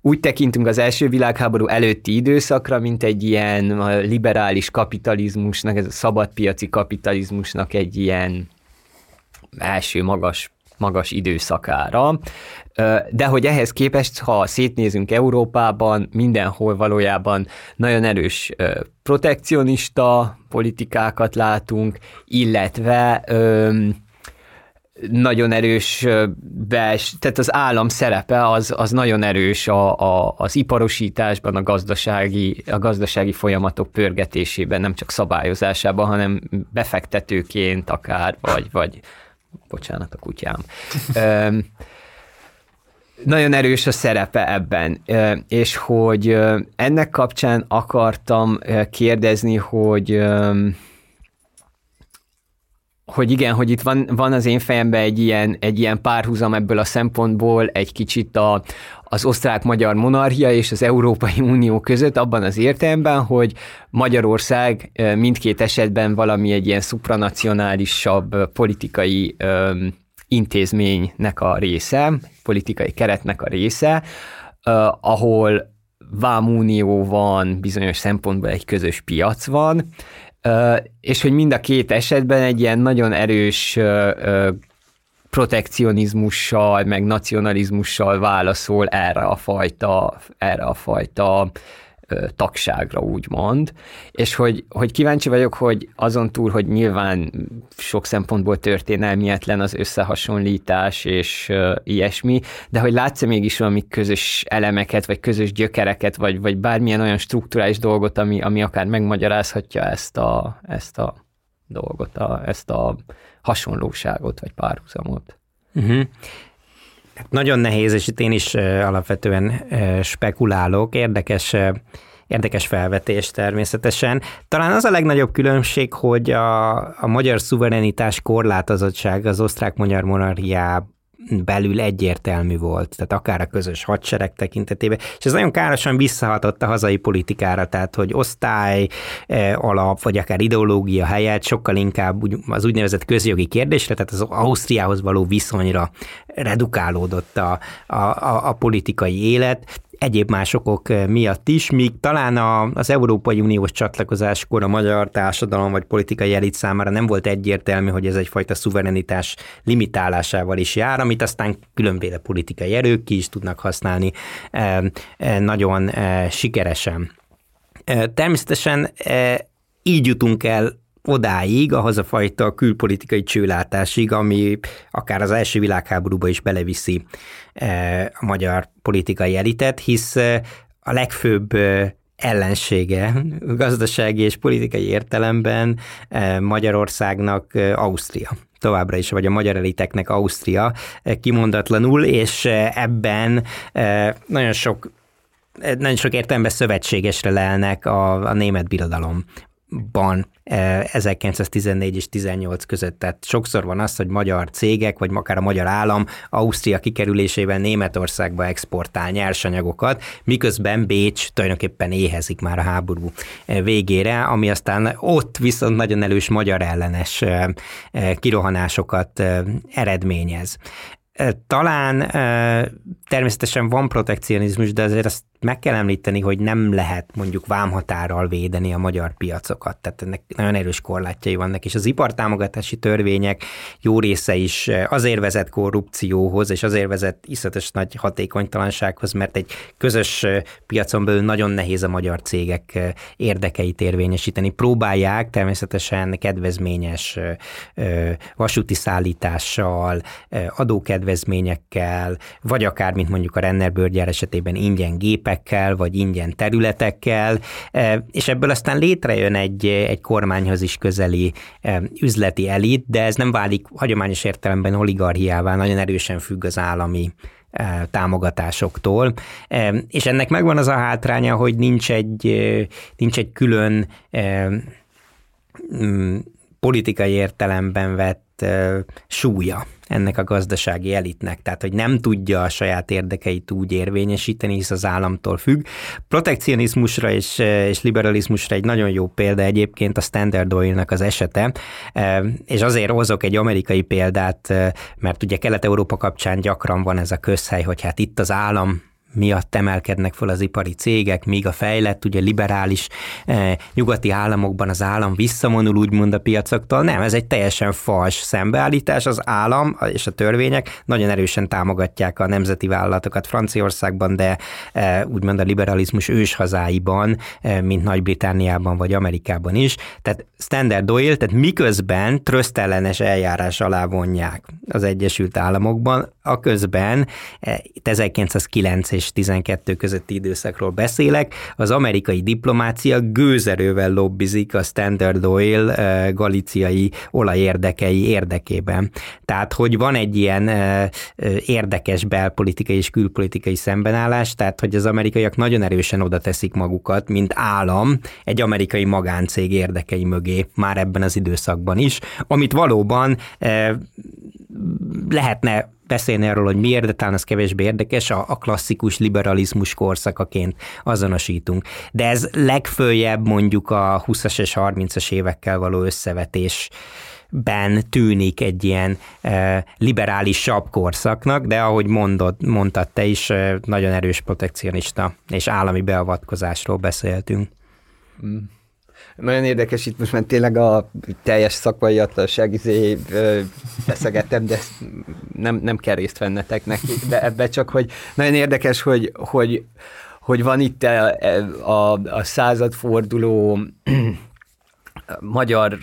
úgy tekintünk az első világháború előtti időszakra, mint egy ilyen liberális kapitalizmusnak, ez a szabadpiaci kapitalizmusnak egy ilyen első magas magas időszakára, de hogy ehhez képest, ha szétnézünk Európában, mindenhol valójában nagyon erős protekcionista politikákat látunk, illetve nagyon erős bels, tehát az állam szerepe az, az nagyon erős a, a, az iparosításban, a gazdasági, a gazdasági folyamatok pörgetésében, nem csak szabályozásában, hanem befektetőként akár, vagy, vagy bocsánat a kutyám. [laughs] nagyon erős a szerepe ebben, és hogy ennek kapcsán akartam kérdezni, hogy hogy igen, hogy itt van, van az én fejemben egy ilyen, egy ilyen párhuzam ebből a szempontból, egy kicsit a, az osztrák-magyar monarchia és az Európai Unió között abban az értelemben, hogy Magyarország mindkét esetben valami egy ilyen supranacionálisabb politikai intézménynek a része, politikai keretnek a része, ahol vámunió van, bizonyos szempontból egy közös piac van, és hogy mind a két esetben egy ilyen nagyon erős protekcionizmussal, meg nacionalizmussal válaszol erre a fajta, erre a fajta tagságra, úgymond, és hogy, hogy kíváncsi vagyok, hogy azon túl, hogy nyilván sok szempontból történelmietlen az összehasonlítás és uh, ilyesmi, de hogy látsz -e mégis valami közös elemeket, vagy közös gyökereket, vagy, vagy bármilyen olyan strukturális dolgot, ami, ami akár megmagyarázhatja ezt a, ezt a dolgot, a, ezt a hasonlóságot, vagy párhuzamot. Uh-huh. Nagyon nehéz, és itt én is alapvetően spekulálok. Érdekes Érdekes felvetés természetesen. Talán az a legnagyobb különbség, hogy a, a magyar szuverenitás korlátozottság az osztrák-magyar monarchiában belül egyértelmű volt, tehát akár a közös hadsereg tekintetében, és ez nagyon károsan visszahatott a hazai politikára, tehát hogy osztály eh, alap, vagy akár ideológia helyett sokkal inkább az úgynevezett közjogi kérdésre, tehát az Ausztriához való viszonyra redukálódott a, a, a, a politikai élet, egyéb másokok miatt is, míg talán a, az Európai Uniós csatlakozáskor a magyar társadalom vagy politikai elit számára nem volt egyértelmű, hogy ez egyfajta szuverenitás limitálásával is jár, amit aztán különféle politikai erők ki is tudnak használni nagyon sikeresen. Természetesen így jutunk el odáig, ahhoz a fajta külpolitikai csőlátásig, ami akár az első világháborúba is beleviszi a magyar politikai elitet, hisz a legfőbb ellensége [laughs] gazdasági és politikai értelemben Magyarországnak Ausztria. Továbbra is, vagy a magyar eliteknek Ausztria kimondatlanul, és ebben nagyon sok nagyon sok értelemben szövetségesre lelnek a, a német birodalom ban 1914 és 18 között. Tehát sokszor van az, hogy magyar cégek, vagy akár a magyar állam Ausztria kikerülésével Németországba exportál nyersanyagokat, miközben Bécs tulajdonképpen éhezik már a háború végére, ami aztán ott viszont nagyon erős magyar ellenes kirohanásokat eredményez. Talán természetesen van protekcionizmus, de azért azt meg kell említeni, hogy nem lehet mondjuk vámhatárral védeni a magyar piacokat, tehát ennek nagyon erős korlátjai vannak, és az ipartámogatási törvények jó része is azért vezet korrupcióhoz, és azért vezet iszatos nagy hatékonytalansághoz, mert egy közös piacon belül nagyon nehéz a magyar cégek érdekeit érvényesíteni. Próbálják természetesen kedvezményes vasúti szállítással, adókedvezményekkel, vagy akár, mint mondjuk a Renner esetében ingyen gépek, gépekkel, vagy ingyen területekkel, e, és ebből aztán létrejön egy, egy kormányhoz is közeli e, üzleti elit, de ez nem válik hagyományos értelemben oligarchiává, nagyon erősen függ az állami e, támogatásoktól, és ennek megvan az a hátránya, hogy nincs egy, nincs egy külön politikai értelemben vett súlya ennek a gazdasági elitnek, tehát hogy nem tudja a saját érdekeit úgy érvényesíteni, hisz az államtól függ. Protekcionizmusra és, és liberalizmusra egy nagyon jó példa egyébként a Standard Oil-nak az esete, és azért hozok egy amerikai példát, mert ugye Kelet-Európa kapcsán gyakran van ez a közhely, hogy hát itt az állam miatt emelkednek föl az ipari cégek, míg a fejlett, ugye liberális eh, nyugati államokban az állam visszavonul úgymond a piacoktól. Nem, ez egy teljesen fals szembeállítás. Az állam és a törvények nagyon erősen támogatják a nemzeti vállalatokat Franciaországban, de eh, úgymond a liberalizmus őshazáiban, eh, mint Nagy-Britániában vagy Amerikában is. Tehát Standard Oil, tehát miközben trösztellenes eljárás alá vonják az Egyesült Államokban, a közben 1909 és 12 közötti időszakról beszélek, az amerikai diplomácia gőzerővel lobbizik a Standard Oil galiciai olajérdekei érdekében. Tehát, hogy van egy ilyen érdekes belpolitikai és külpolitikai szembenállás, tehát, hogy az amerikaiak nagyon erősen oda teszik magukat, mint állam egy amerikai magáncég érdekei mögé már ebben az időszakban is, amit valóban lehetne beszélni arról, hogy miért, de talán az kevésbé érdekes, a, a klasszikus liberalizmus korszakaként azonosítunk. De ez legfőjebb mondjuk a 20-as és 30-as évekkel való összevetés ben tűnik egy ilyen e, liberálisabb korszaknak, de ahogy mondod, mondtad te is, e, nagyon erős protekcionista és állami beavatkozásról beszéltünk. Nagyon érdekes itt most már tényleg a teljes szakmai atlanság izé beszegettem, de nem, nem kell részt vennetek neki, de ebbe csak, hogy nagyon érdekes, hogy, hogy, hogy van itt a, a, a századforduló magyar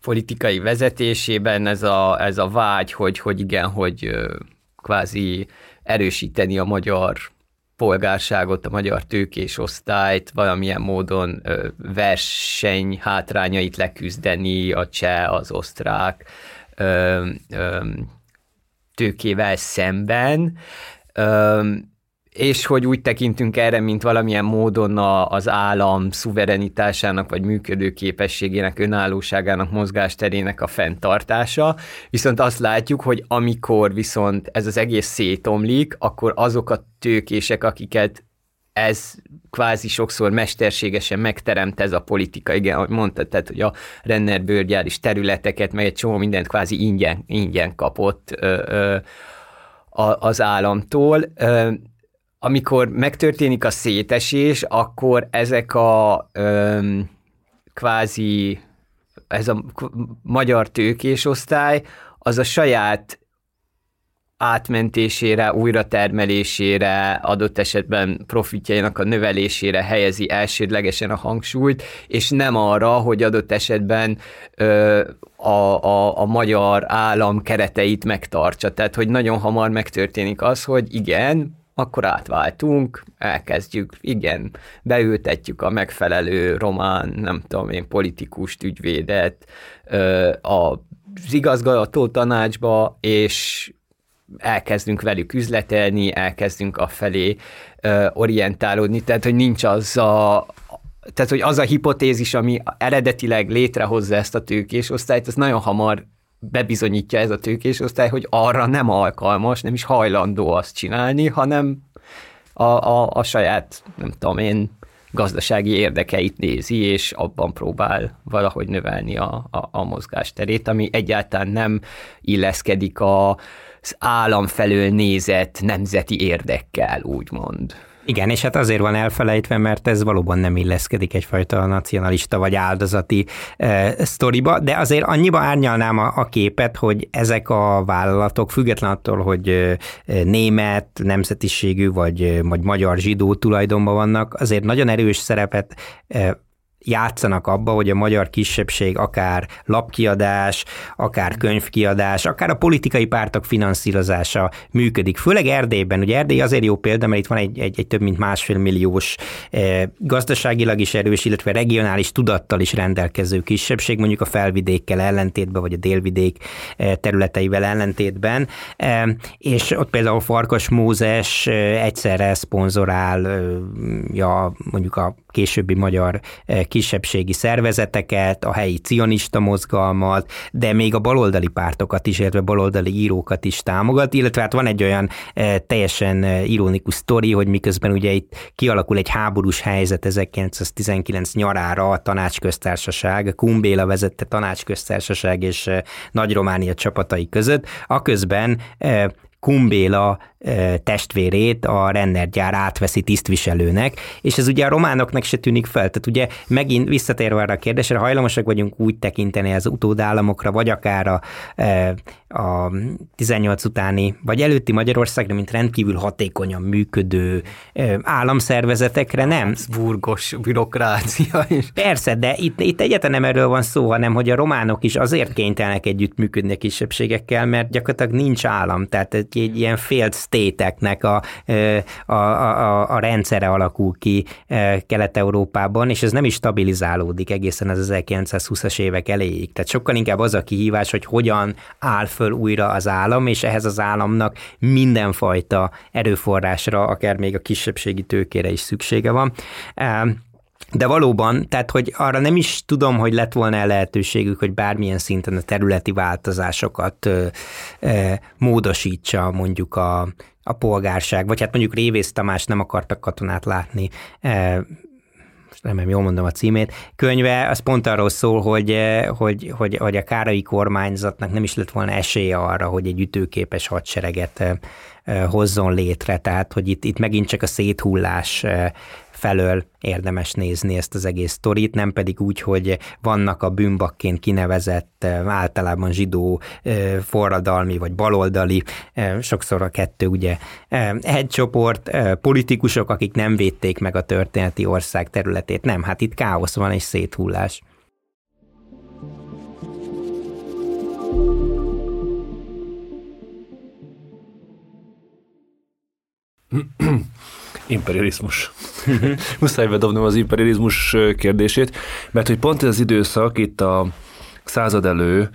politikai vezetésében ez a, ez a vágy, hogy, hogy igen, hogy kvázi erősíteni a magyar polgárságot, a magyar tőkés osztályt, valamilyen módon verseny hátrányait leküzdeni a cseh, az osztrák tőkével szemben és hogy úgy tekintünk erre, mint valamilyen módon a, az állam szuverenitásának, vagy működőképességének, önállóságának, mozgásterének a fenntartása, viszont azt látjuk, hogy amikor viszont ez az egész szétomlik, akkor azok a tőkések, akiket ez kvázi sokszor mesterségesen megteremt ez a politika, igen, ahogy mondtad, tehát, hogy a Renner bőrgyár is területeket, meg egy csomó mindent kvázi ingyen, ingyen kapott ö, ö, az államtól, ö, amikor megtörténik a szétesés, akkor ezek a öm, kvázi, ez a magyar tőkésosztály, az a saját átmentésére, újratermelésére, adott esetben profitjainak a növelésére helyezi elsődlegesen a hangsúlyt, és nem arra, hogy adott esetben ö, a, a, a magyar állam kereteit megtartsa. Tehát, hogy nagyon hamar megtörténik az, hogy igen, akkor átváltunk, elkezdjük, igen, beültetjük a megfelelő román, nem tudom én, politikust, ügyvédet az igazgató tanácsba, és elkezdünk velük üzletelni, elkezdünk a felé orientálódni, tehát hogy nincs az a, tehát, hogy az a hipotézis, ami eredetileg létrehozza ezt a tőkés osztályt, az nagyon hamar bebizonyítja ez a tőkés osztály, hogy arra nem alkalmas, nem is hajlandó azt csinálni, hanem a, a, a saját, nem tudom én, gazdasági érdekeit nézi, és abban próbál valahogy növelni a, a, a mozgásterét, ami egyáltalán nem illeszkedik a, az állam felől nézett nemzeti érdekkel, úgymond. Igen, és hát azért van elfelejtve, mert ez valóban nem illeszkedik egyfajta nacionalista vagy áldozati e, sztoriba, de azért annyiba árnyalnám a, a képet, hogy ezek a vállalatok, független attól, hogy e, német nemzetiségű vagy, vagy magyar zsidó tulajdonban vannak, azért nagyon erős szerepet e, játszanak abba, hogy a magyar kisebbség akár lapkiadás, akár könyvkiadás, akár a politikai pártok finanszírozása működik. Főleg Erdélyben, ugye Erdély azért jó példa, mert itt van egy, egy, egy több mint másfél milliós eh, gazdaságilag is erős, illetve regionális tudattal is rendelkező kisebbség, mondjuk a felvidékkel ellentétben, vagy a délvidék eh, területeivel ellentétben, eh, és ott például Farkas Mózes eh, egyszerre szponzorálja mondjuk a későbbi magyar eh, kisebbségi szervezeteket, a helyi cionista mozgalmat, de még a baloldali pártokat is, illetve baloldali írókat is támogat, illetve hát van egy olyan eh, teljesen eh, ironikus sztori, hogy miközben ugye itt kialakul egy háborús helyzet 1919 nyarára a tanácsköztársaság, Kumbéla vezette tanácsköztársaság és Nagy Románia csapatai között, aközben Kumbéla testvérét a Renner gyár átveszi tisztviselőnek, és ez ugye a románoknak se tűnik fel. Tehát ugye megint visszatérve arra a kérdésre, hajlamosak vagyunk úgy tekinteni az utódállamokra, vagy akár a, a 18 utáni, vagy előtti Magyarországra, mint rendkívül hatékonyan működő államszervezetekre, nem? Burgos bürokrácia is. Persze, de itt, itt egyetlen nem erről van szó, hanem hogy a románok is azért kénytelenek együttműködni a kisebbségekkel, mert gyakorlatilag nincs állam, tehát egy, egy ilyen failed state a, a, a, a rendszere alakul ki Kelet-Európában, és ez nem is stabilizálódik egészen az 1920-as évek elejéig. Tehát sokkal inkább az a kihívás, hogy hogyan áll föl újra az állam, és ehhez az államnak mindenfajta erőforrásra, akár még a kisebbségi tőkére is szüksége van. De valóban, tehát hogy arra nem is tudom, hogy lett volna lehetőségük, hogy bármilyen szinten a területi változásokat ö, ö, módosítsa mondjuk a, a polgárság, vagy hát mondjuk Révész Tamás nem akartak katonát látni, e, remélem jól mondom a címét, könyve, az pont arról szól, hogy, hogy, hogy, hogy a kárai kormányzatnak nem is lett volna esélye arra, hogy egy ütőképes hadsereget hozzon létre, tehát hogy itt, itt megint csak a széthullás felől érdemes nézni ezt az egész sztorit, nem pedig úgy, hogy vannak a bűnbakként kinevezett általában zsidó forradalmi vagy baloldali, sokszor a kettő ugye egy csoport, politikusok, akik nem védték meg a történeti ország területét. Nem, hát itt káosz van és széthullás. [clears throat] imperializmus. [laughs] Muszáj bedobnom az imperializmus kérdését, mert hogy pont ez az időszak itt a század elő,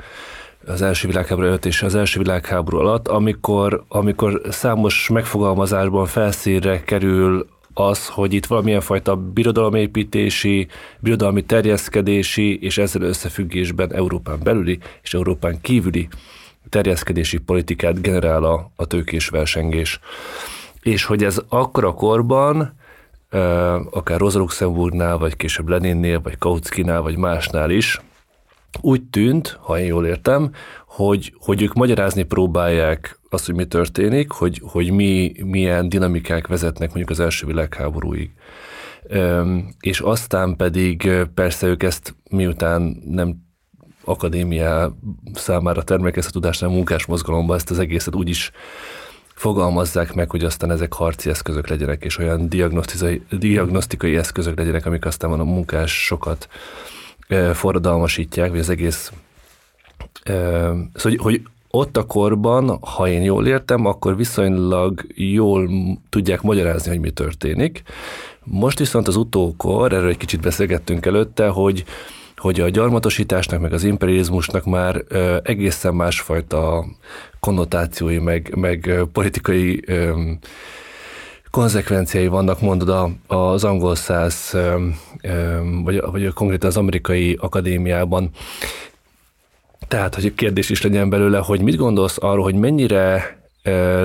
az első világháború előtt és az első világháború alatt, amikor, amikor számos megfogalmazásban felszínre kerül az, hogy itt valamilyen fajta birodalomépítési, birodalmi terjeszkedési és ezzel összefüggésben Európán belüli és Európán kívüli terjeszkedési politikát generál a, a tőkés versengés és hogy ez akkora korban, akár Rosa Luxemburgnál, vagy később Leninnél, vagy Kautszkinál, vagy másnál is, úgy tűnt, ha én jól értem, hogy, hogy ők magyarázni próbálják azt, hogy mi történik, hogy, hogy mi, milyen dinamikák vezetnek mondjuk az első világháborúig. És aztán pedig persze ők ezt miután nem akadémia számára termékez a tudás, nem munkásmozgalomban ezt az egészet úgy is fogalmazzák meg, hogy aztán ezek harci eszközök legyenek, és olyan diagnosztikai, eszközök legyenek, amik aztán a munkásokat forradalmasítják, vagy az egész Szóval, hogy, hogy ott a korban, ha én jól értem, akkor viszonylag jól tudják magyarázni, hogy mi történik. Most viszont az utókor, erről egy kicsit beszélgettünk előtte, hogy hogy a gyarmatosításnak, meg az imperializmusnak már egészen másfajta konnotációi, meg, meg politikai konzekvenciái vannak, mondod az angol száz, vagy, vagy konkrétan az amerikai akadémiában. Tehát, hogy kérdés is legyen belőle, hogy mit gondolsz arról, hogy mennyire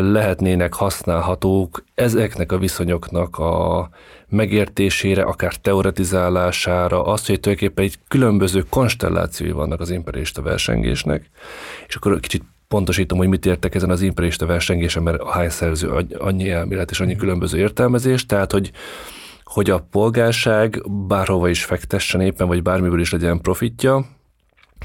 lehetnének használhatók ezeknek a viszonyoknak a megértésére, akár teoretizálására, azt, hogy tulajdonképpen egy különböző konstellációi vannak az imperialista versengésnek, és akkor kicsit pontosítom, hogy mit értek ezen az imperialista versengésen, mert a hány szerző annyi elmélet és annyi mm. különböző értelmezés, tehát hogy hogy a polgárság bárhova is fektessen éppen, vagy bármiből is legyen profitja,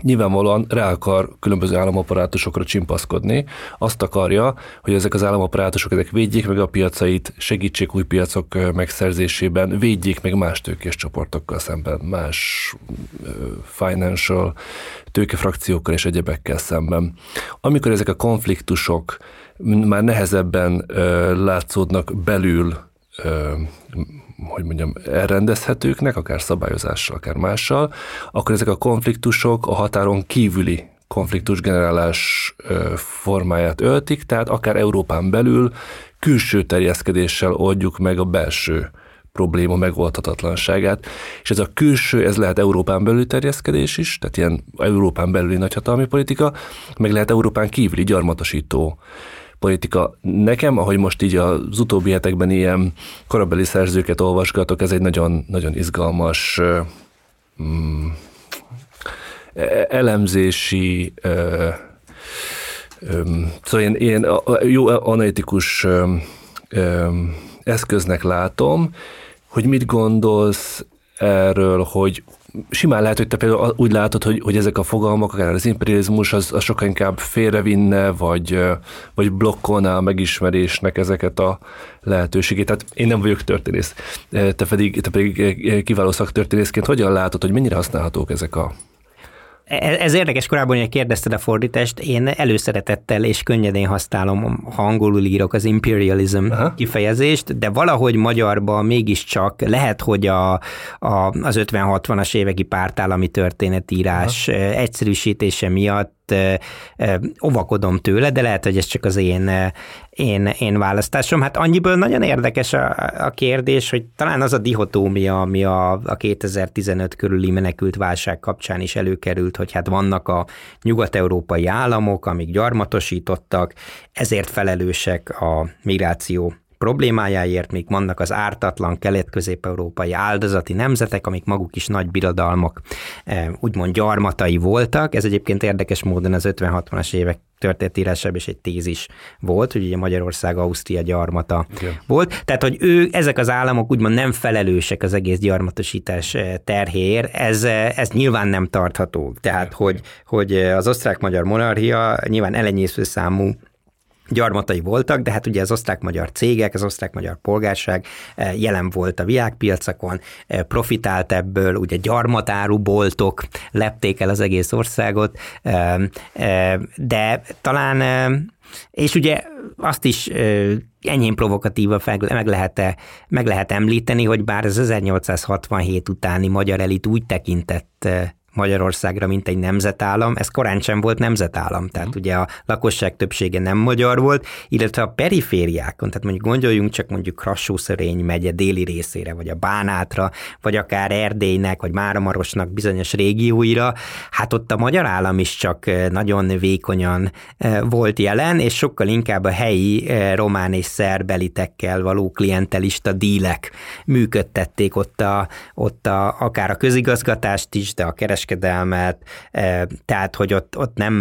nyilvánvalóan rá akar különböző államaparátusokra csimpaszkodni. Azt akarja, hogy ezek az államaparátusok ezek védjék meg a piacait, segítsék új piacok megszerzésében, védjék meg más tőkés csoportokkal szemben, más financial tőkefrakciókkal és egyebekkel szemben. Amikor ezek a konfliktusok már nehezebben látszódnak belül hogy mondjam, elrendezhetőknek, akár szabályozással, akár mással, akkor ezek a konfliktusok a határon kívüli konfliktus generálás formáját öltik, tehát akár Európán belül külső terjeszkedéssel oldjuk meg a belső probléma megoldhatatlanságát, és ez a külső, ez lehet Európán belüli terjeszkedés is, tehát ilyen Európán belüli nagyhatalmi politika, meg lehet Európán kívüli gyarmatosító politika. Nekem, ahogy most így az utóbbi hetekben ilyen korabeli szerzőket olvasgatok, ez egy nagyon, nagyon izgalmas mm, e-, elemzési szóval ilyen, ilyen jó analitikus eszköznek látom, hogy mit gondolsz erről, hogy simán lehet, hogy te például úgy látod, hogy, hogy ezek a fogalmak, akár az imperializmus, az, az sokkal inkább félrevinne, vagy, vagy blokkolná a megismerésnek ezeket a lehetőségét. Tehát én nem vagyok történész, te pedig, te pedig kiváló szaktörténészként hogyan látod, hogy mennyire használhatók ezek a ez érdekes, korábban, hogy kérdezted a fordítást, én előszeretettel és könnyedén használom, ha angolul írok az imperialism Aha. kifejezést, de valahogy magyarban mégiscsak lehet, hogy a, a, az 50-60-as éveki pártállami történetírás Aha. egyszerűsítése miatt óvakodom tőle, de lehet, hogy ez csak az én, én, én választásom. Hát annyiből nagyon érdekes a, a kérdés, hogy talán az a dihotómia, ami a, a 2015 körüli menekült válság kapcsán is előkerült, hogy hát vannak a nyugat-európai államok, amik gyarmatosítottak, ezért felelősek a migráció problémájáért, még vannak az ártatlan kelet-közép-európai áldozati nemzetek, amik maguk is nagy birodalmak, eh, úgymond gyarmatai voltak. Ez egyébként érdekes módon az 50-60-as évek történetírásában is egy tézis volt, hogy ugye Magyarország Ausztria gyarmata Igen. volt. Tehát, hogy ő, ezek az államok úgymond nem felelősek az egész gyarmatosítás eh, terhéért, ez, eh, ez nyilván nem tartható. Tehát, hogy, hogy az osztrák-magyar monarchia nyilván elenyésző számú gyarmatai voltak, de hát ugye az osztrák-magyar cégek, az osztrák-magyar polgárság eh, jelen volt a világpiacokon, eh, profitált ebből, ugye gyarmatáru boltok lepték el az egész országot, eh, de talán és ugye azt is enyhén provokatíva meg lehet, meg lehet említeni, hogy bár az 1867 utáni magyar elit úgy tekintett Magyarországra, mint egy nemzetállam, ez korán sem volt nemzetállam, tehát uh-huh. ugye a lakosság többsége nem magyar volt, illetve a perifériákon, tehát mondjuk gondoljunk csak mondjuk Krassószerény megye déli részére, vagy a Bánátra, vagy akár Erdélynek, vagy Máramarosnak bizonyos régióira, hát ott a magyar állam is csak nagyon vékonyan volt jelen, és sokkal inkább a helyi román és szerbelitekkel való klientelista dílek működtették ott, a, ott a, akár a közigazgatást is, de a keres kereskedelmet, tehát hogy ott, ott nem,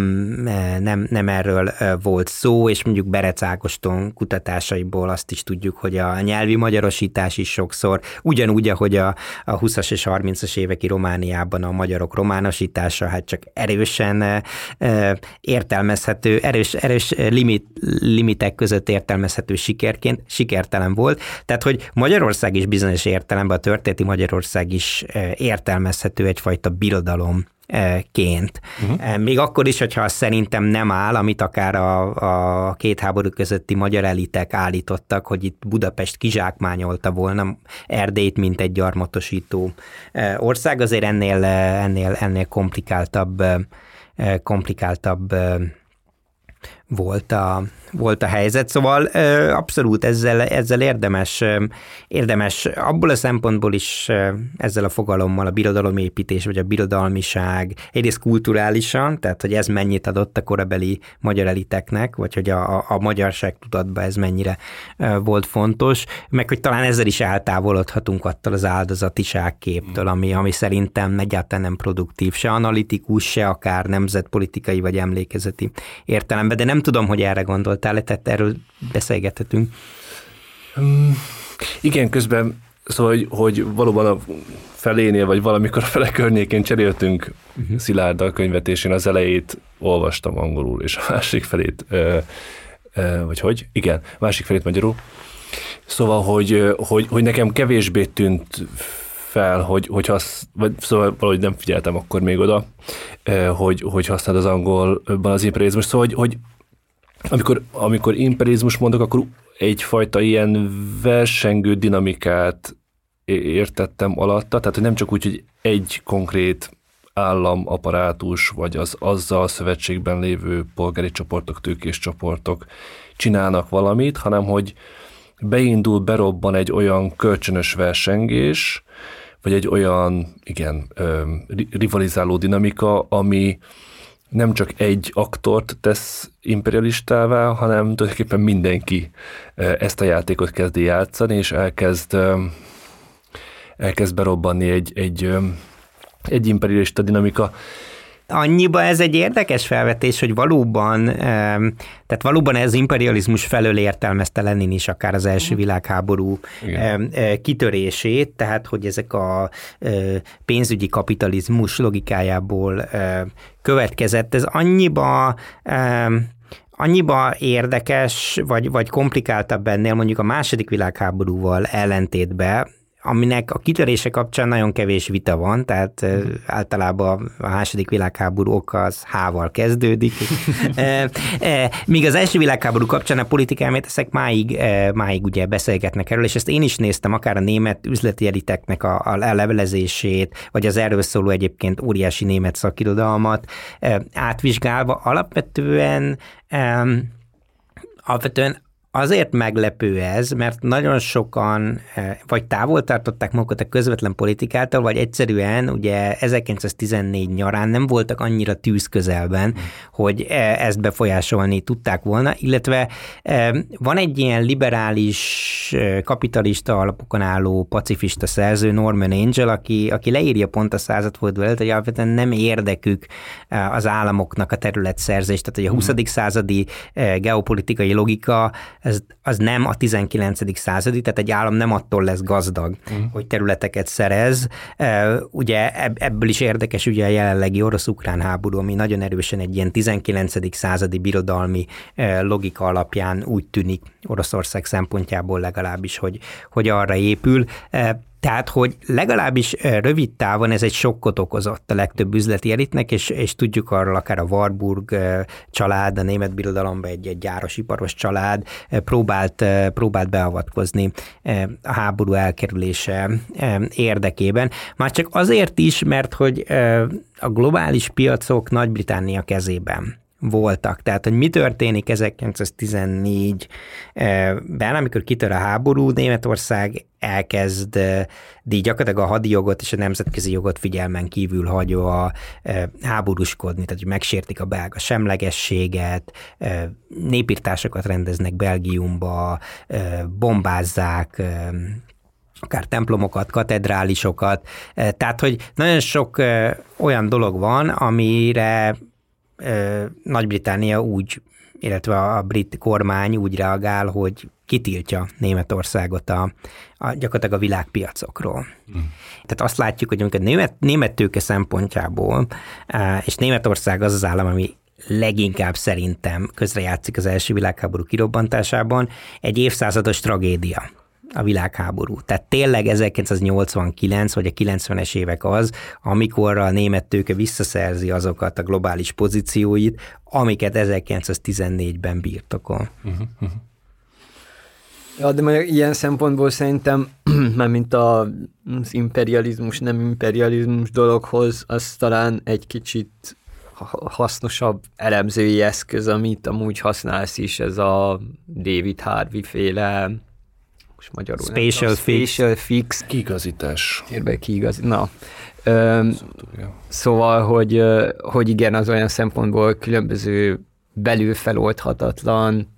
nem, nem erről volt szó, és mondjuk Berec Ágoston kutatásaiból azt is tudjuk, hogy a nyelvi magyarosítás is sokszor, ugyanúgy, ahogy a, a 20-as és 30-as éveki Romániában a magyarok románosítása, hát csak erősen értelmezhető, erős, erős limit, limitek között értelmezhető sikerként, sikertelen volt. Tehát, hogy Magyarország is bizonyos értelemben, a történeti Magyarország is értelmezhető egyfajta birodalom ként. Uh-huh. Még akkor is, hogyha szerintem nem áll, amit akár a, a két háború közötti magyar elitek állítottak, hogy itt Budapest kizsákmányolta volna Erdélyt, mint egy gyarmatosító ország, azért ennél, ennél, ennél komplikáltabb, komplikáltabb volt a, volt a helyzet, szóval abszolút ezzel, ezzel érdemes, érdemes abból a szempontból is ezzel a fogalommal a birodalomépítés vagy a birodalmiság egyrészt kulturálisan, tehát hogy ez mennyit adott a korabeli magyar eliteknek, vagy hogy a, a, a magyarság tudatban ez mennyire volt fontos, meg hogy talán ezzel is eltávolodhatunk attól az áldozatiság képtől, ami, ami szerintem egyáltalán nem produktív, se analitikus, se akár nemzetpolitikai vagy emlékezeti értelemben, de nem tudom, hogy erre gondolt voltál, tehát erről beszélgethetünk. Um, igen, közben szóval, hogy, hogy valóban a felénél, vagy valamikor a fele környékén cseréltünk uh-huh. Szilárddal könyvet, és én az elejét olvastam angolul, és a másik felét, ö, ö, vagy hogy? Igen, másik felét magyarul. Szóval, hogy, hogy, hogy nekem kevésbé tűnt fel, hogy, hogy hasz, vagy szóval valahogy nem figyeltem akkor még oda, hogy, hogy használ az angolban az imperializmus, szóval, hogy, hogy amikor, amikor imperizmus mondok, akkor egyfajta ilyen versengő dinamikát értettem alatta, tehát hogy nem csak úgy, hogy egy konkrét államaparátus, vagy az azzal szövetségben lévő polgári csoportok, tőkés csoportok csinálnak valamit, hanem hogy beindul, berobban egy olyan kölcsönös versengés, vagy egy olyan, igen, rivalizáló dinamika, ami, nem csak egy aktort tesz imperialistává, hanem tulajdonképpen mindenki ezt a játékot kezdi játszani, és elkezd, elkezd berobbanni egy, egy, egy imperialista dinamika annyiba ez egy érdekes felvetés, hogy valóban, tehát valóban ez imperializmus felől értelmezte Lenin is akár az első világháború Igen. kitörését, tehát hogy ezek a pénzügyi kapitalizmus logikájából következett. Ez annyiba annyiba érdekes, vagy, vagy komplikáltabb ennél mondjuk a második világháborúval ellentétben, aminek a kitörése kapcsán nagyon kevés vita van, tehát mm. általában a második világháború oka az hával kezdődik. Míg az első világháború kapcsán a politikát ezek máig, máig ugye beszélgetnek erről, és ezt én is néztem, akár a német üzleti eliteknek a, a levelezését, vagy az erről szóló egyébként óriási német szakirodalmat átvizsgálva, alapvetően alapvetően Azért meglepő ez, mert nagyon sokan eh, vagy távol tartották magukat a közvetlen politikától, vagy egyszerűen ugye 1914 nyarán nem voltak annyira tűz közelben, hogy eh, ezt befolyásolni tudták volna, illetve eh, van egy ilyen liberális, kapitalista alapokon álló pacifista szerző, Norman Angel, aki, aki leírja pont a századforduló előtt, hogy alapvetően nem érdekük az államoknak a területszerzés, tehát hogy a 20. Mm. századi geopolitikai logika ez, az nem a 19. századi, tehát egy állam nem attól lesz gazdag, uh-huh. hogy területeket szerez. Ugye ebből is érdekes ugye a jelenlegi orosz-ukrán háború, ami nagyon erősen egy ilyen 19. századi birodalmi logika alapján úgy tűnik Oroszország szempontjából legalábbis, hogy, hogy arra épül. Tehát, hogy legalábbis rövid távon ez egy sokkot okozott a legtöbb üzleti elitnek, és, és tudjuk arról akár a Warburg család, a német birodalomban egy, egy gyáros iparos család próbált, próbált beavatkozni a háború elkerülése érdekében. Már csak azért is, mert hogy a globális piacok Nagy-Britannia voltak. Tehát, hogy mi történik 1914-ben, amikor kitör a háború, Németország elkezd így gyakorlatilag a hadi jogot és a nemzetközi jogot figyelmen kívül hagyva háborúskodni, tehát hogy megsértik a belga semlegességet, népírtásokat rendeznek Belgiumba, bombázzák akár templomokat, katedrálisokat, tehát hogy nagyon sok olyan dolog van, amire Nagy-Britannia úgy, illetve a brit kormány úgy reagál, hogy kitiltja Németországot a, a gyakorlatilag a világpiacokról. Mm. Tehát azt látjuk, hogy a német, német tőke szempontjából, és Németország az az állam, ami leginkább szerintem közrejátszik az első világháború kirobbantásában, egy évszázados tragédia a világháború. Tehát tényleg 1989 vagy a 90-es évek az, amikor a német tőke visszaszerzi azokat a globális pozícióit, amiket 1914-ben birtokol. Uh-huh, uh-huh. Ja, de majd ilyen szempontból szerintem, [clears throat] mert mint a, az imperializmus, nem imperializmus dologhoz, az talán egy kicsit hasznosabb elemzői eszköz, amit amúgy használsz is, ez a David Harvey féle most magyarul Spatial, nem, fix. Spatial fix. Kiigazítás. Térbe kiigazítás. Na. Öm, szóval, hogy, hogy igen, az olyan szempontból különböző belül feloldhatatlan,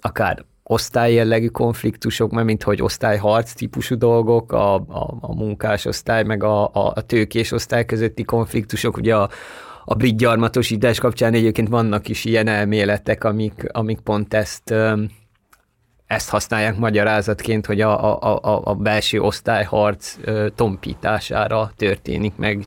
akár osztályjellegű konfliktusok, mert mint hogy osztályharc típusú dolgok, a, a, a munkásosztály meg a, a, a tőkés osztály közötti konfliktusok, ugye a, a brit gyarmatosítás kapcsán egyébként vannak is ilyen elméletek, amik, amik pont ezt ezt használják magyarázatként, hogy a, a, a, a belső osztályharc tompítására történik meg.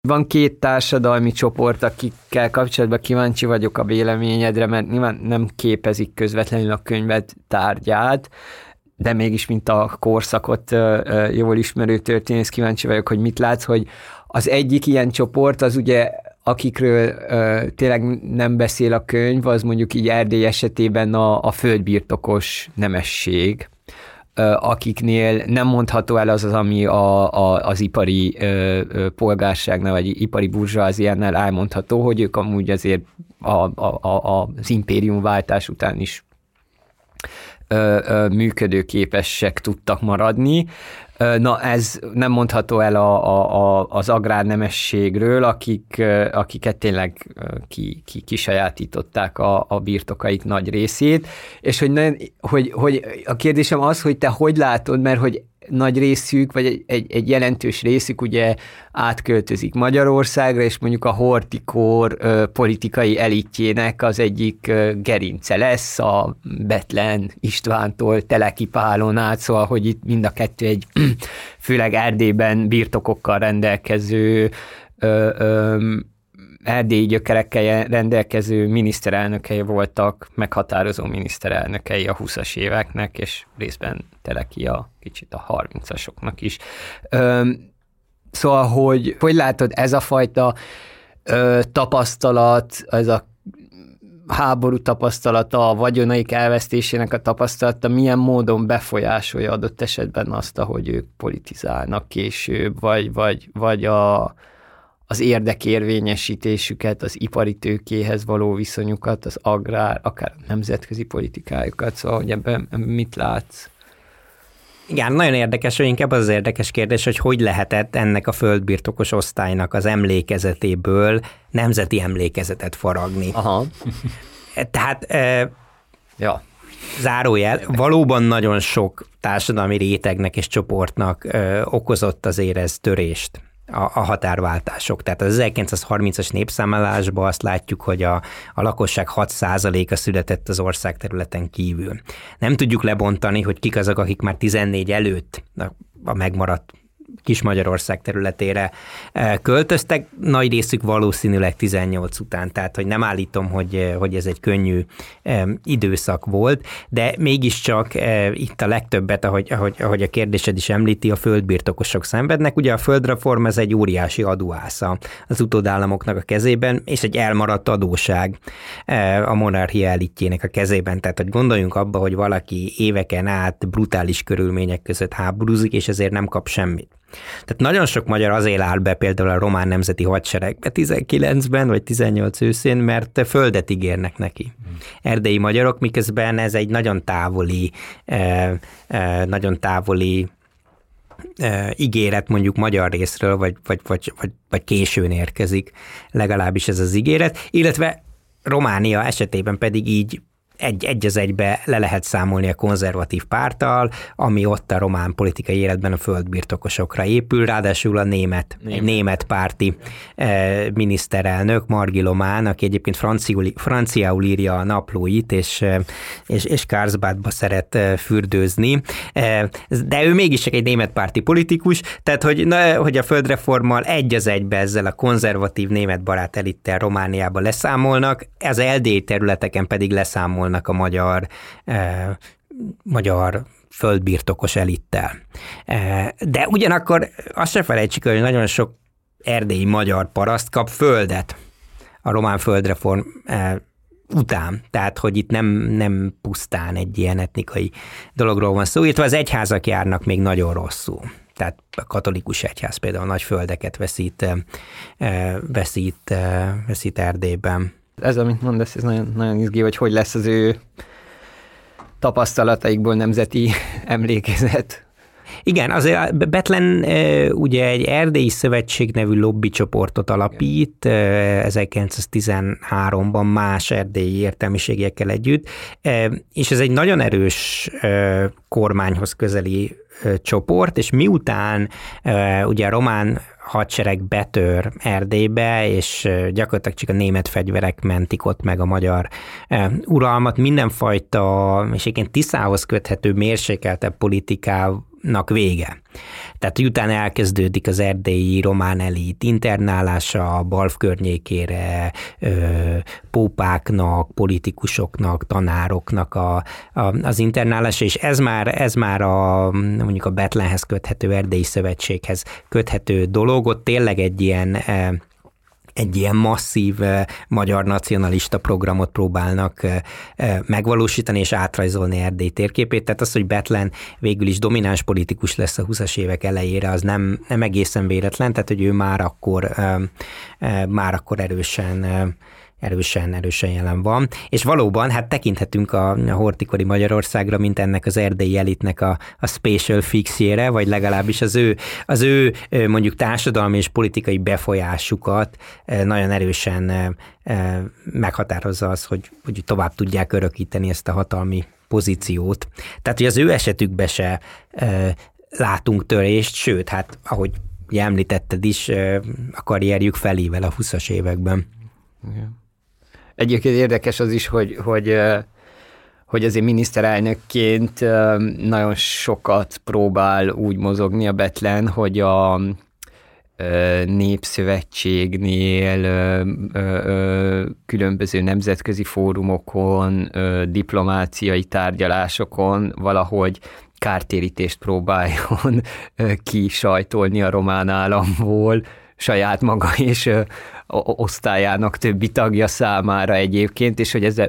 Van két társadalmi csoport, akikkel kapcsolatban kíváncsi vagyok a véleményedre, mert nyilván nem képezik közvetlenül a könyvet tárgyát, de mégis, mint a korszakot jól ismerő történész, kíváncsi vagyok, hogy mit látsz, hogy az egyik ilyen csoport az ugye akikről ö, tényleg nem beszél a könyv, az mondjuk így Erdély esetében a, a földbirtokos nemesség, ö, akiknél nem mondható el az az, ami a, a, az ipari ö, polgárságnál, vagy ipari burzsóáziánál elmondható, hogy ők amúgy azért a, a, a, az impériumváltás után is működőképesek tudtak maradni. Na ez nem mondható el a, a, a, az agrárnemességről, akik, akiket tényleg ki, ki, kisajátították a, a birtokaik nagy részét, és hogy, hogy, hogy a kérdésem az, hogy te hogy látod, mert hogy nagy részük, vagy egy, egy, egy jelentős részük ugye átköltözik Magyarországra, és mondjuk a hortikor ö, politikai elitjének az egyik ö, gerince lesz, a Betlen Istvántól Teleki Pálon át, szóval, hogy itt mind a kettő egy [clears throat] főleg Erdélyben birtokokkal rendelkező ö, ö, erdélyi gyökerekkel rendelkező miniszterelnökei voltak, meghatározó miniszterelnökei a 20-as éveknek, és részben Teleki a kicsit a 30-asoknak is. Szóval, hogy hogy látod, ez a fajta tapasztalat, ez a háború tapasztalata, a vagyonaik elvesztésének a tapasztalata milyen módon befolyásolja adott esetben azt, ahogy ők politizálnak később, vagy, vagy, vagy a, az érdekérvényesítésüket, az ipari tőkéhez való viszonyukat, az agrár, akár nemzetközi politikájukat, szóval hogy ebben mit látsz? Igen, nagyon érdekes, hogy inkább az, az érdekes kérdés, hogy hogy lehetett ennek a földbirtokos osztálynak az emlékezetéből nemzeti emlékezetet faragni. Aha. [laughs] Tehát e, ja. zárójel, valóban nagyon sok társadalmi rétegnek és csoportnak e, okozott azért ez törést a, a határváltások. Tehát az 1930-as népszámlálásban azt látjuk, hogy a, a lakosság 6%-a született az ország területen kívül. Nem tudjuk lebontani, hogy kik azok, akik már 14 előtt a, a megmaradt Kis Magyarország területére eh, költöztek, nagy részük valószínűleg 18 után, tehát hogy nem állítom, hogy, eh, hogy ez egy könnyű időszak volt, de mégiscsak itt a legtöbbet, ahogy, ahogy, ahogy a kérdésed is említi, a földbirtokosok szenvednek. Ugye a földreform ez egy óriási adóásza az utódállamoknak a kezében, és egy elmaradt adóság a monarchia elitjének a kezében. Tehát, hogy gondoljunk abba, hogy valaki éveken át brutális körülmények között háborúzik, és ezért nem kap semmit. Tehát nagyon sok magyar azért áll be például a román nemzeti hadseregbe 19-ben vagy 18 őszén, mert földet ígérnek neki. Erdélyi magyarok, miközben ez egy nagyon távoli, eh, eh, nagyon távoli ígéret mondjuk magyar részről, vagy, vagy, vagy, vagy, vagy későn érkezik, legalábbis ez az ígéret, illetve Románia esetében pedig így egy, egy az egybe le lehet számolni a konzervatív párttal, ami ott a román politikai életben a földbirtokosokra épül, ráadásul a német, német. német párti eh, miniszterelnök, Margi Lomán, aki egyébként franciul, franciául írja a naplóit, és, eh, és, és Karlsbadba szeret eh, fürdőzni, eh, de ő mégis csak egy német párti politikus, tehát hogy, na, hogy a földreformmal egy az egybe ezzel a konzervatív német barát elittel Romániába leszámolnak, az LD területeken pedig leszámolnak számolnak a magyar, eh, magyar földbirtokos elittel. Eh, de ugyanakkor azt se felejtsük, hogy nagyon sok erdélyi magyar paraszt kap földet a román földreform eh, után. Tehát, hogy itt nem, nem pusztán egy ilyen etnikai dologról van szó, illetve az egyházak járnak még nagyon rosszul. Tehát a katolikus egyház például nagy földeket veszít, veszít, veszít Erdélyben ez, amit mondasz, ez nagyon, nagyon izgi, hogy hogy lesz az ő tapasztalataikból nemzeti [laughs] emlékezet. Igen, azért Betlen ugye egy erdélyi szövetség nevű lobbycsoportot alapít 1913-ban más erdélyi értelmiségiekkel együtt, és ez egy nagyon erős kormányhoz közeli csoport, és miután ugye a román hadsereg betör Erdélybe, és gyakorlatilag csak a német fegyverek mentik ott meg a magyar uralmat. Mindenfajta, és egyébként Tiszához köthető mérsékeltebb politikának vége. Tehát utána elkezdődik az erdélyi román elit internálása a Balf környékére, pópáknak, politikusoknak, tanároknak a, a, az internálása, és ez már, ez már a, mondjuk a Betlenhez köthető erdélyi szövetséghez köthető dolog, ott tényleg egy ilyen egy ilyen masszív magyar nacionalista programot próbálnak megvalósítani és átrajzolni Erdély térképét. Tehát az, hogy Betlen végül is domináns politikus lesz a 20-as évek elejére, az nem, nem egészen véletlen, tehát hogy ő már akkor, már akkor erősen erősen, erősen jelen van. És valóban, hát tekinthetünk a, a hortikori Magyarországra, mint ennek az erdélyi elitnek a, a special fixjére, vagy legalábbis az ő, az ő mondjuk társadalmi és politikai befolyásukat nagyon erősen meghatározza az, hogy, hogy tovább tudják örökíteni ezt a hatalmi pozíciót. Tehát, hogy az ő esetükben se látunk törést, sőt, hát ahogy említetted is, a karrierjük felével a 20-as években. Igen. Egyébként érdekes az is, hogy, hogy hogy azért miniszterelnökként nagyon sokat próbál úgy mozogni a Betlen, hogy a népszövetségnél, különböző nemzetközi fórumokon, diplomáciai tárgyalásokon valahogy kártérítést próbáljon kisajtolni a román államból, saját maga és osztályának többi tagja számára egyébként, és hogy ez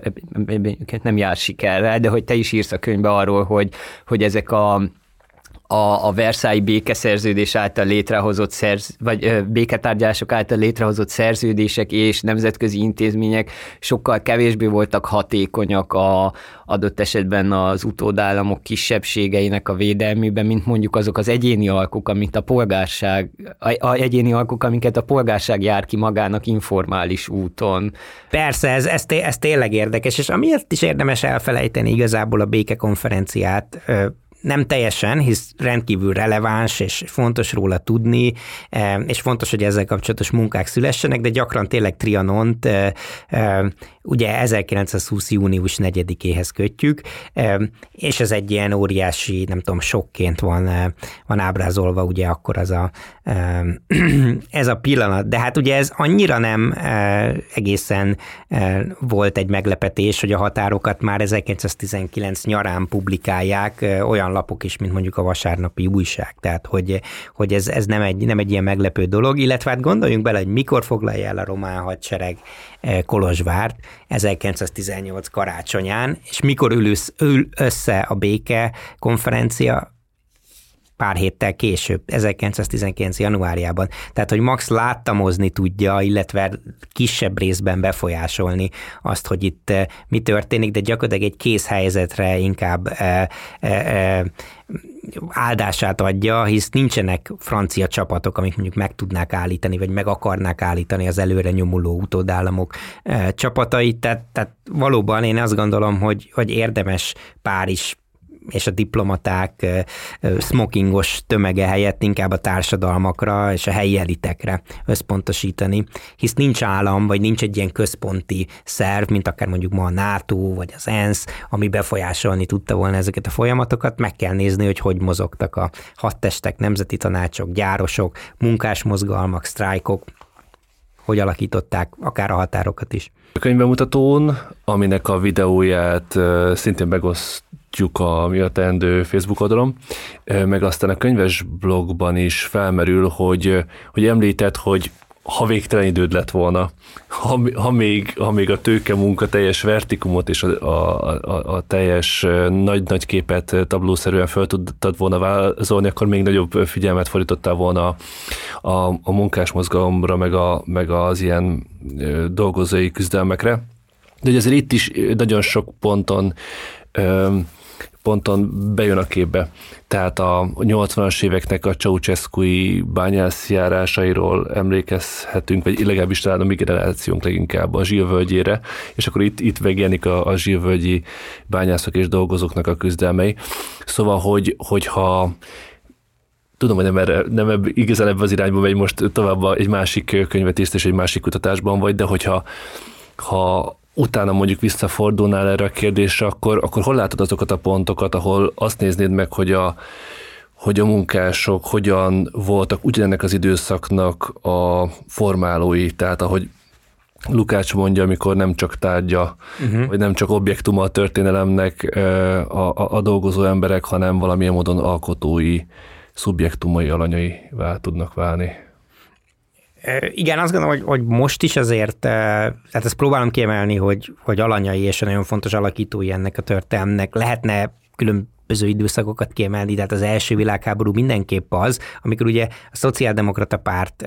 nem jár sikerrel, de hogy te is írsz a könyvbe arról, hogy, hogy ezek a a, a Versailles békeszerződés által létrehozott szerz, vagy béketárgyalások által létrehozott szerződések és nemzetközi intézmények sokkal kevésbé voltak hatékonyak a adott esetben az utódállamok kisebbségeinek a védelmében, mint mondjuk azok az egyéni alkuk, amit a polgárság, a, a egyéni alkuk, amiket a polgárság jár ki magának informális úton. Persze, ez, ez, ez tényleg érdekes, és amiért is érdemes elfelejteni igazából a békekonferenciát, nem teljesen, hisz rendkívül releváns, és fontos róla tudni, e, és fontos, hogy ezzel kapcsolatos munkák szülessenek, de gyakran tényleg Trianont e, e, ugye 1920. június 4-éhez kötjük, és ez egy ilyen óriási, nem tudom, sokként van, van ábrázolva ugye akkor az a, [clears throat] ez a pillanat. De hát ugye ez annyira nem egészen volt egy meglepetés, hogy a határokat már 1919 nyarán publikálják olyan lapok is, mint mondjuk a vasárnapi újság. Tehát, hogy, hogy ez, ez nem, egy, nem egy ilyen meglepő dolog, illetve hát gondoljunk bele, hogy mikor foglalja el a román hadsereg Kolozsvárt 1918 karácsonyán, és mikor ül, ül össze a béke konferencia pár héttel később, 1919. januárjában. Tehát, hogy Max láttamozni tudja, illetve kisebb részben befolyásolni azt, hogy itt mi történik, de gyakorlatilag egy készhelyzetre inkább e, e, e, áldását adja, hisz nincsenek francia csapatok, amik mondjuk meg tudnák állítani, vagy meg akarnák állítani az előre nyomuló utódállamok csapatait, tehát, tehát valóban én azt gondolom, hogy, hogy érdemes Párizs és a diplomaták smokingos tömege helyett inkább a társadalmakra és a helyi elitekre összpontosítani, hisz nincs állam, vagy nincs egy ilyen központi szerv, mint akár mondjuk ma a NATO, vagy az ENSZ, ami befolyásolni tudta volna ezeket a folyamatokat, meg kell nézni, hogy hogy mozogtak a hadtestek, nemzeti tanácsok, gyárosok, munkásmozgalmak, sztrájkok, hogy alakították akár a határokat is. A könyvemutatón, aminek a videóját szintén megoszt osztjuk a mi a teendő Facebook oldalon, meg aztán a könyves blogban is felmerül, hogy, hogy említett, hogy ha végtelen időd lett volna, ha, ha, még, ha még a tőke munka teljes vertikumot és a, a, a, a teljes nagy-nagy képet tablószerűen fel tudtad volna vázolni, akkor még nagyobb figyelmet fordítottál volna a, a munkásmozgalomra, meg, a, meg az ilyen dolgozói küzdelmekre. De ugye azért itt is nagyon sok ponton ponton bejön a képbe. Tehát a 80-as éveknek a Ceausescu-i bányászjárásairól emlékezhetünk, vagy legalábbis talán a mi generációnk leginkább a zsílvölgyére, és akkor itt, itt megjelenik a, a zsílvölgyi bányászok és dolgozóknak a küzdelmei. Szóval, hogy, hogyha tudom, hogy nem, erre, nem ebb, igazán ebbe az irányba megy most tovább egy másik könyvet és egy másik kutatásban vagy, de hogyha ha utána mondjuk visszafordulnál erre a kérdésre, akkor, akkor hol látod azokat a pontokat, ahol azt néznéd meg, hogy a, hogy a munkások hogyan voltak ugyanennek az időszaknak a formálói, tehát ahogy Lukács mondja, amikor nem csak tárgya, uh-huh. vagy nem csak objektuma a történelemnek a, a, a dolgozó emberek, hanem valamilyen módon alkotói, szubjektumai alanyai tudnak válni. Igen, azt gondolom, hogy, hogy most is azért, tehát ezt próbálom kiemelni, hogy, hogy alanyai és nagyon fontos alakítói ennek a történelmnek lehetne különböző időszakokat kiemelni, tehát az első világháború mindenképp az, amikor ugye a szociáldemokrata párt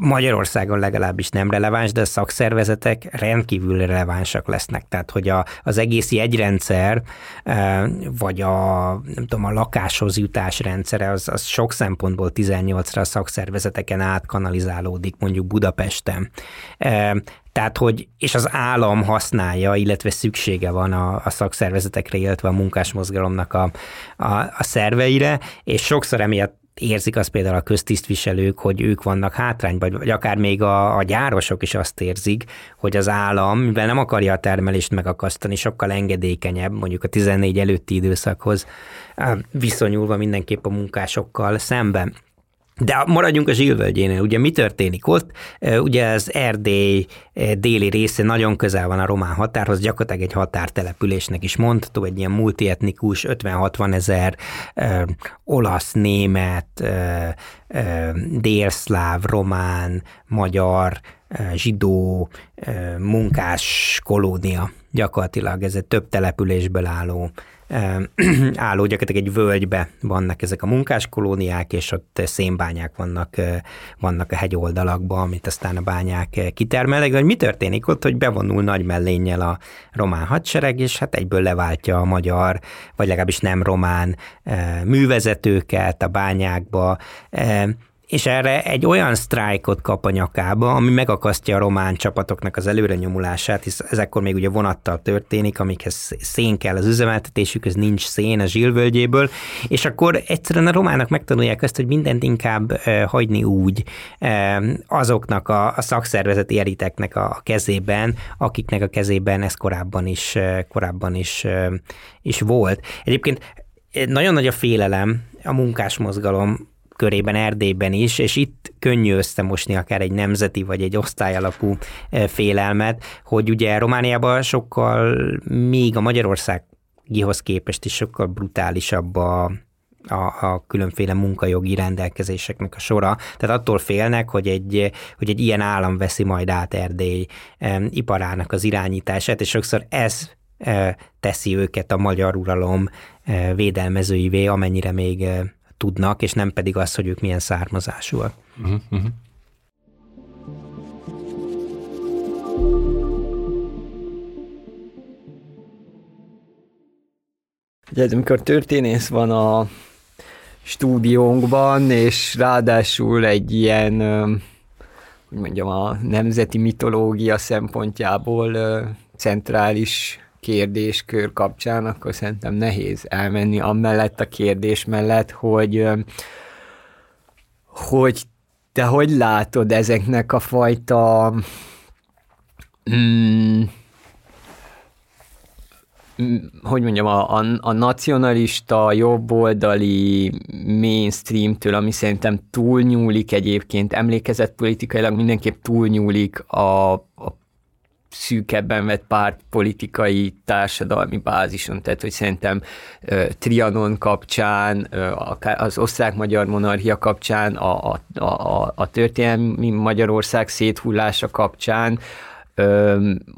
Magyarországon legalábbis nem releváns, de a szakszervezetek rendkívül relevánsak lesznek. Tehát, hogy a, az egész jegyrendszer, e, vagy a, nem tudom, a lakáshoz jutás rendszere, az, az sok szempontból 18-ra a szakszervezeteken átkanalizálódik, mondjuk Budapesten. E, tehát, hogy, és az állam használja, illetve szüksége van a, a szakszervezetekre, illetve a munkásmozgalomnak a, a, a szerveire, és sokszor emiatt érzik azt például a köztisztviselők, hogy ők vannak hátrányban, vagy akár még a, a gyárosok is azt érzik, hogy az állam, mivel nem akarja a termelést megakasztani, sokkal engedékenyebb, mondjuk a 14 előtti időszakhoz viszonyulva mindenképp a munkásokkal szemben. De maradjunk a Zsilvölgyénél, ugye mi történik ott? Ugye az Erdély déli része nagyon közel van a román határhoz, gyakorlatilag egy határtelepülésnek is mondható, egy ilyen multietnikus, 50-60 ezer olasz, német, ö, délszláv, román, magyar, zsidó munkás kolónia gyakorlatilag, ez egy több településből álló [clears throat] álló, gyakorlatilag egy völgybe vannak ezek a munkáskolóniák, és ott szénbányák vannak, vannak a hegyoldalakban, amit aztán a bányák kitermelnek. De mi történik ott, hogy bevonul nagy mellénnyel a román hadsereg, és hát egyből leváltja a magyar, vagy legalábbis nem román művezetőket a bányákba, és erre egy olyan sztrájkot kap a nyakába, ami megakasztja a román csapatoknak az előre nyomulását, hisz ezekkor még ugye vonattal történik, amikhez szén kell az üzemeltetésük, ez nincs szén a zsilvölgyéből, és akkor egyszerűen a románok megtanulják azt, hogy mindent inkább e, hagyni úgy e, azoknak a, a szakszervezeti eliteknek a kezében, akiknek a kezében ez korábban is, e, korábban is, e, is volt. Egyébként nagyon nagy a félelem a munkásmozgalom körében, Erdélyben is, és itt könnyű összemosni akár egy nemzeti vagy egy osztályalapú e, félelmet, hogy ugye Romániában sokkal még a Magyarországihoz képest is sokkal brutálisabb a, a, a különféle munkajogi rendelkezéseknek a sora. Tehát attól félnek, hogy egy, hogy egy ilyen állam veszi majd át Erdély e, iparának az irányítását, és sokszor ez e, teszi őket a magyar uralom e, védelmezőivé, amennyire még e, tudnak, és nem pedig az, hogy ők milyen származásúak. Uh-huh, uh-huh. Ugye, amikor történész van a stúdiónkban, és ráadásul egy ilyen, hogy mondjam, a nemzeti mitológia szempontjából centrális kérdéskör kapcsán, akkor szerintem nehéz elmenni amellett a kérdés mellett, hogy hogy te hogy látod ezeknek a fajta mm, hogy mondjam, a, a, a nacionalista, jobboldali mainstreamtől, ami szerintem túlnyúlik egyébként, emlékezett politikailag mindenképp túlnyúlik a, a szűkebben vett pártpolitikai társadalmi bázison, tehát hogy szerintem Trianon kapcsán, akár az osztrák-magyar monarchia kapcsán, a, a, a, a történelmi Magyarország széthullása kapcsán,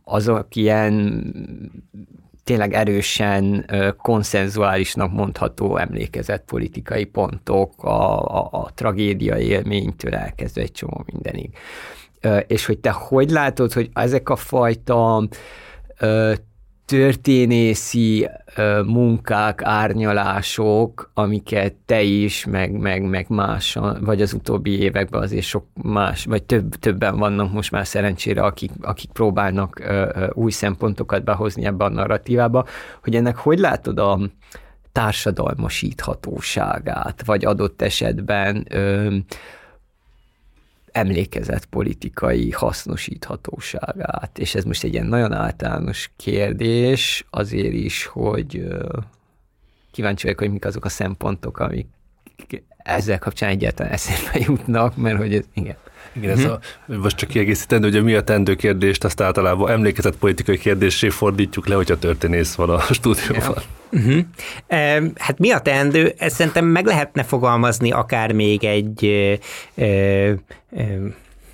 azok ilyen tényleg erősen konszenzuálisnak mondható emlékezett politikai pontok, a, a, a tragédia élménytől elkezdve egy csomó mindenig. És hogy te hogy látod, hogy ezek a fajta történészi munkák, árnyalások, amiket te is, meg, meg, meg más, vagy az utóbbi években azért sok más, vagy több, többen vannak most már szerencsére, akik, akik próbálnak új szempontokat behozni ebbe a narratívába, hogy ennek hogy látod a társadalmasíthatóságát, vagy adott esetben emlékezett politikai hasznosíthatóságát. És ez most egy ilyen nagyon általános kérdés, azért is, hogy kíváncsi vagyok, hogy mik azok a szempontok, amik ezzel kapcsán egyáltalán eszembe jutnak, mert hogy ez, igen. Igen, ez a, most csak kiegészíteni, hogy mi a tendő kérdést, azt általában emlékezett politikai kérdésé fordítjuk le, hogyha történész van a stúdióban. Ja. Uh-huh. Hát mi a teendő? Ezt szerintem meg lehetne fogalmazni akár még egy ö, ö,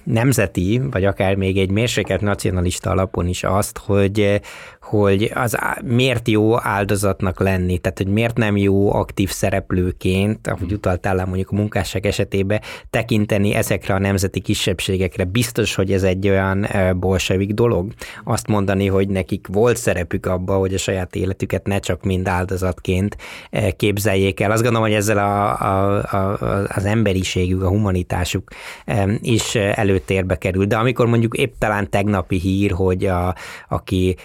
nemzeti, vagy akár még egy mérsékelt nacionalista alapon is azt, hogy, hogy az miért jó áldozatnak lenni, tehát hogy miért nem jó aktív szereplőként, ahogy utaltál mondjuk a munkásság esetében, tekinteni ezekre a nemzeti kisebbségekre. Biztos, hogy ez egy olyan bolsevik dolog. Azt mondani, hogy nekik volt szerepük abba, hogy a saját életüket ne csak mind áldozatként képzeljék el. Azt gondolom, hogy ezzel a, a, a, az emberiségük, a humanitásuk is előtérbe kerül. De amikor mondjuk épp talán tegnapi hír, hogy a, aki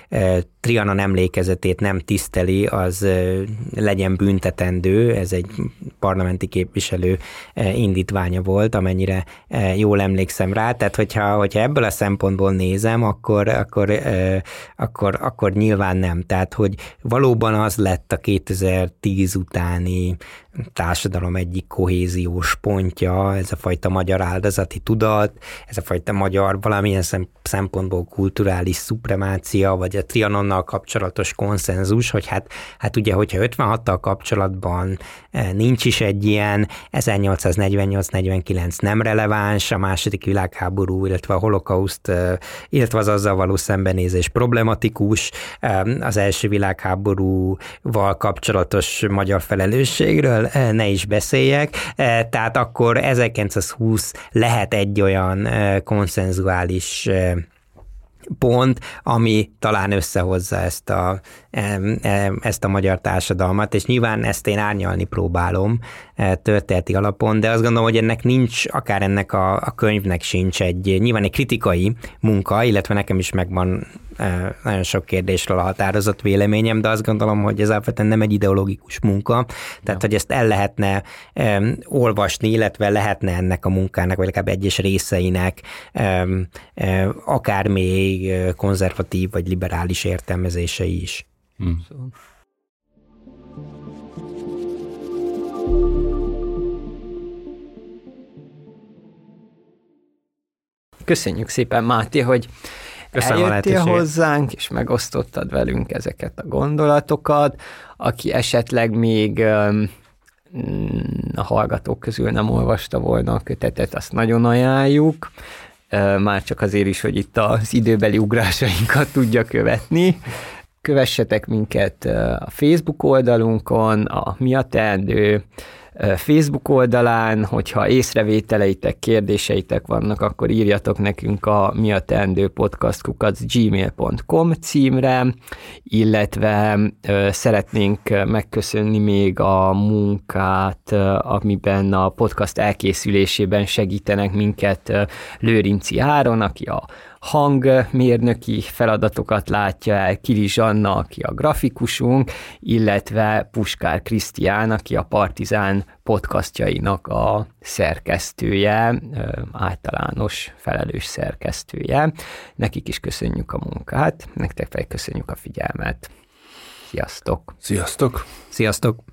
Trianon emlékezetét nem tiszteli, az legyen büntetendő, ez egy parlamenti képviselő indítványa volt, amennyire jól emlékszem rá, tehát hogyha, hogyha ebből a szempontból nézem, akkor, akkor, akkor, akkor nyilván nem. Tehát, hogy valóban az lett a 2010 utáni társadalom egyik kohéziós pontja, ez a fajta magyar áldozati tudat, ez a fajta magyar valamilyen szempontból kulturális szupremácia, vagy a Trianonnal kapcsolatos konszenzus, hogy hát, hát ugye, hogyha 56-tal kapcsolatban e, nincs is egy ilyen 1848-49 nem releváns, a második világháború, illetve a holokauszt, e, illetve az azzal való szembenézés problematikus, e, az első világháborúval kapcsolatos magyar felelősségről, erről ne is beszéljek, tehát akkor 1920 lehet egy olyan konszenzuális pont, ami talán összehozza ezt a, ezt a magyar társadalmat, és nyilván ezt én árnyalni próbálom történeti alapon, de azt gondolom, hogy ennek nincs, akár ennek a, a könyvnek sincs egy, nyilván egy kritikai munka, illetve nekem is megvan nagyon sok kérdésről a határozott véleményem, de azt gondolom, hogy ez alapvetően nem egy ideológikus munka, tehát ja. hogy ezt el lehetne um, olvasni, illetve lehetne ennek a munkának, vagy legalább egyes részeinek um, um, akár még konzervatív vagy liberális értelmezései is. Hmm. Szóval. Köszönjük szépen, Máté, hogy Köszönöm eljöttél hozzánk, és megosztottad velünk ezeket a gondolatokat. Aki esetleg még mm, a hallgatók közül nem olvasta volna a kötetet, azt nagyon ajánljuk, már csak azért is, hogy itt az időbeli ugrásainkat tudja követni. Kövessetek minket a Facebook oldalunkon, a Mi a Teendő Facebook oldalán, hogyha észrevételeitek, kérdéseitek vannak, akkor írjatok nekünk a mi a teendő podcastkukat gmail.com címre, illetve szeretnénk megköszönni még a munkát, amiben a podcast elkészülésében segítenek minket Lőrinci Áron, aki a hangmérnöki feladatokat látja el Kili Zsanna, aki a grafikusunk, illetve Puskár Krisztián, aki a Partizán podcastjainak a szerkesztője, általános felelős szerkesztője. Nekik is köszönjük a munkát, nektek pedig köszönjük a figyelmet. Sziasztok! Sziasztok! Sziasztok!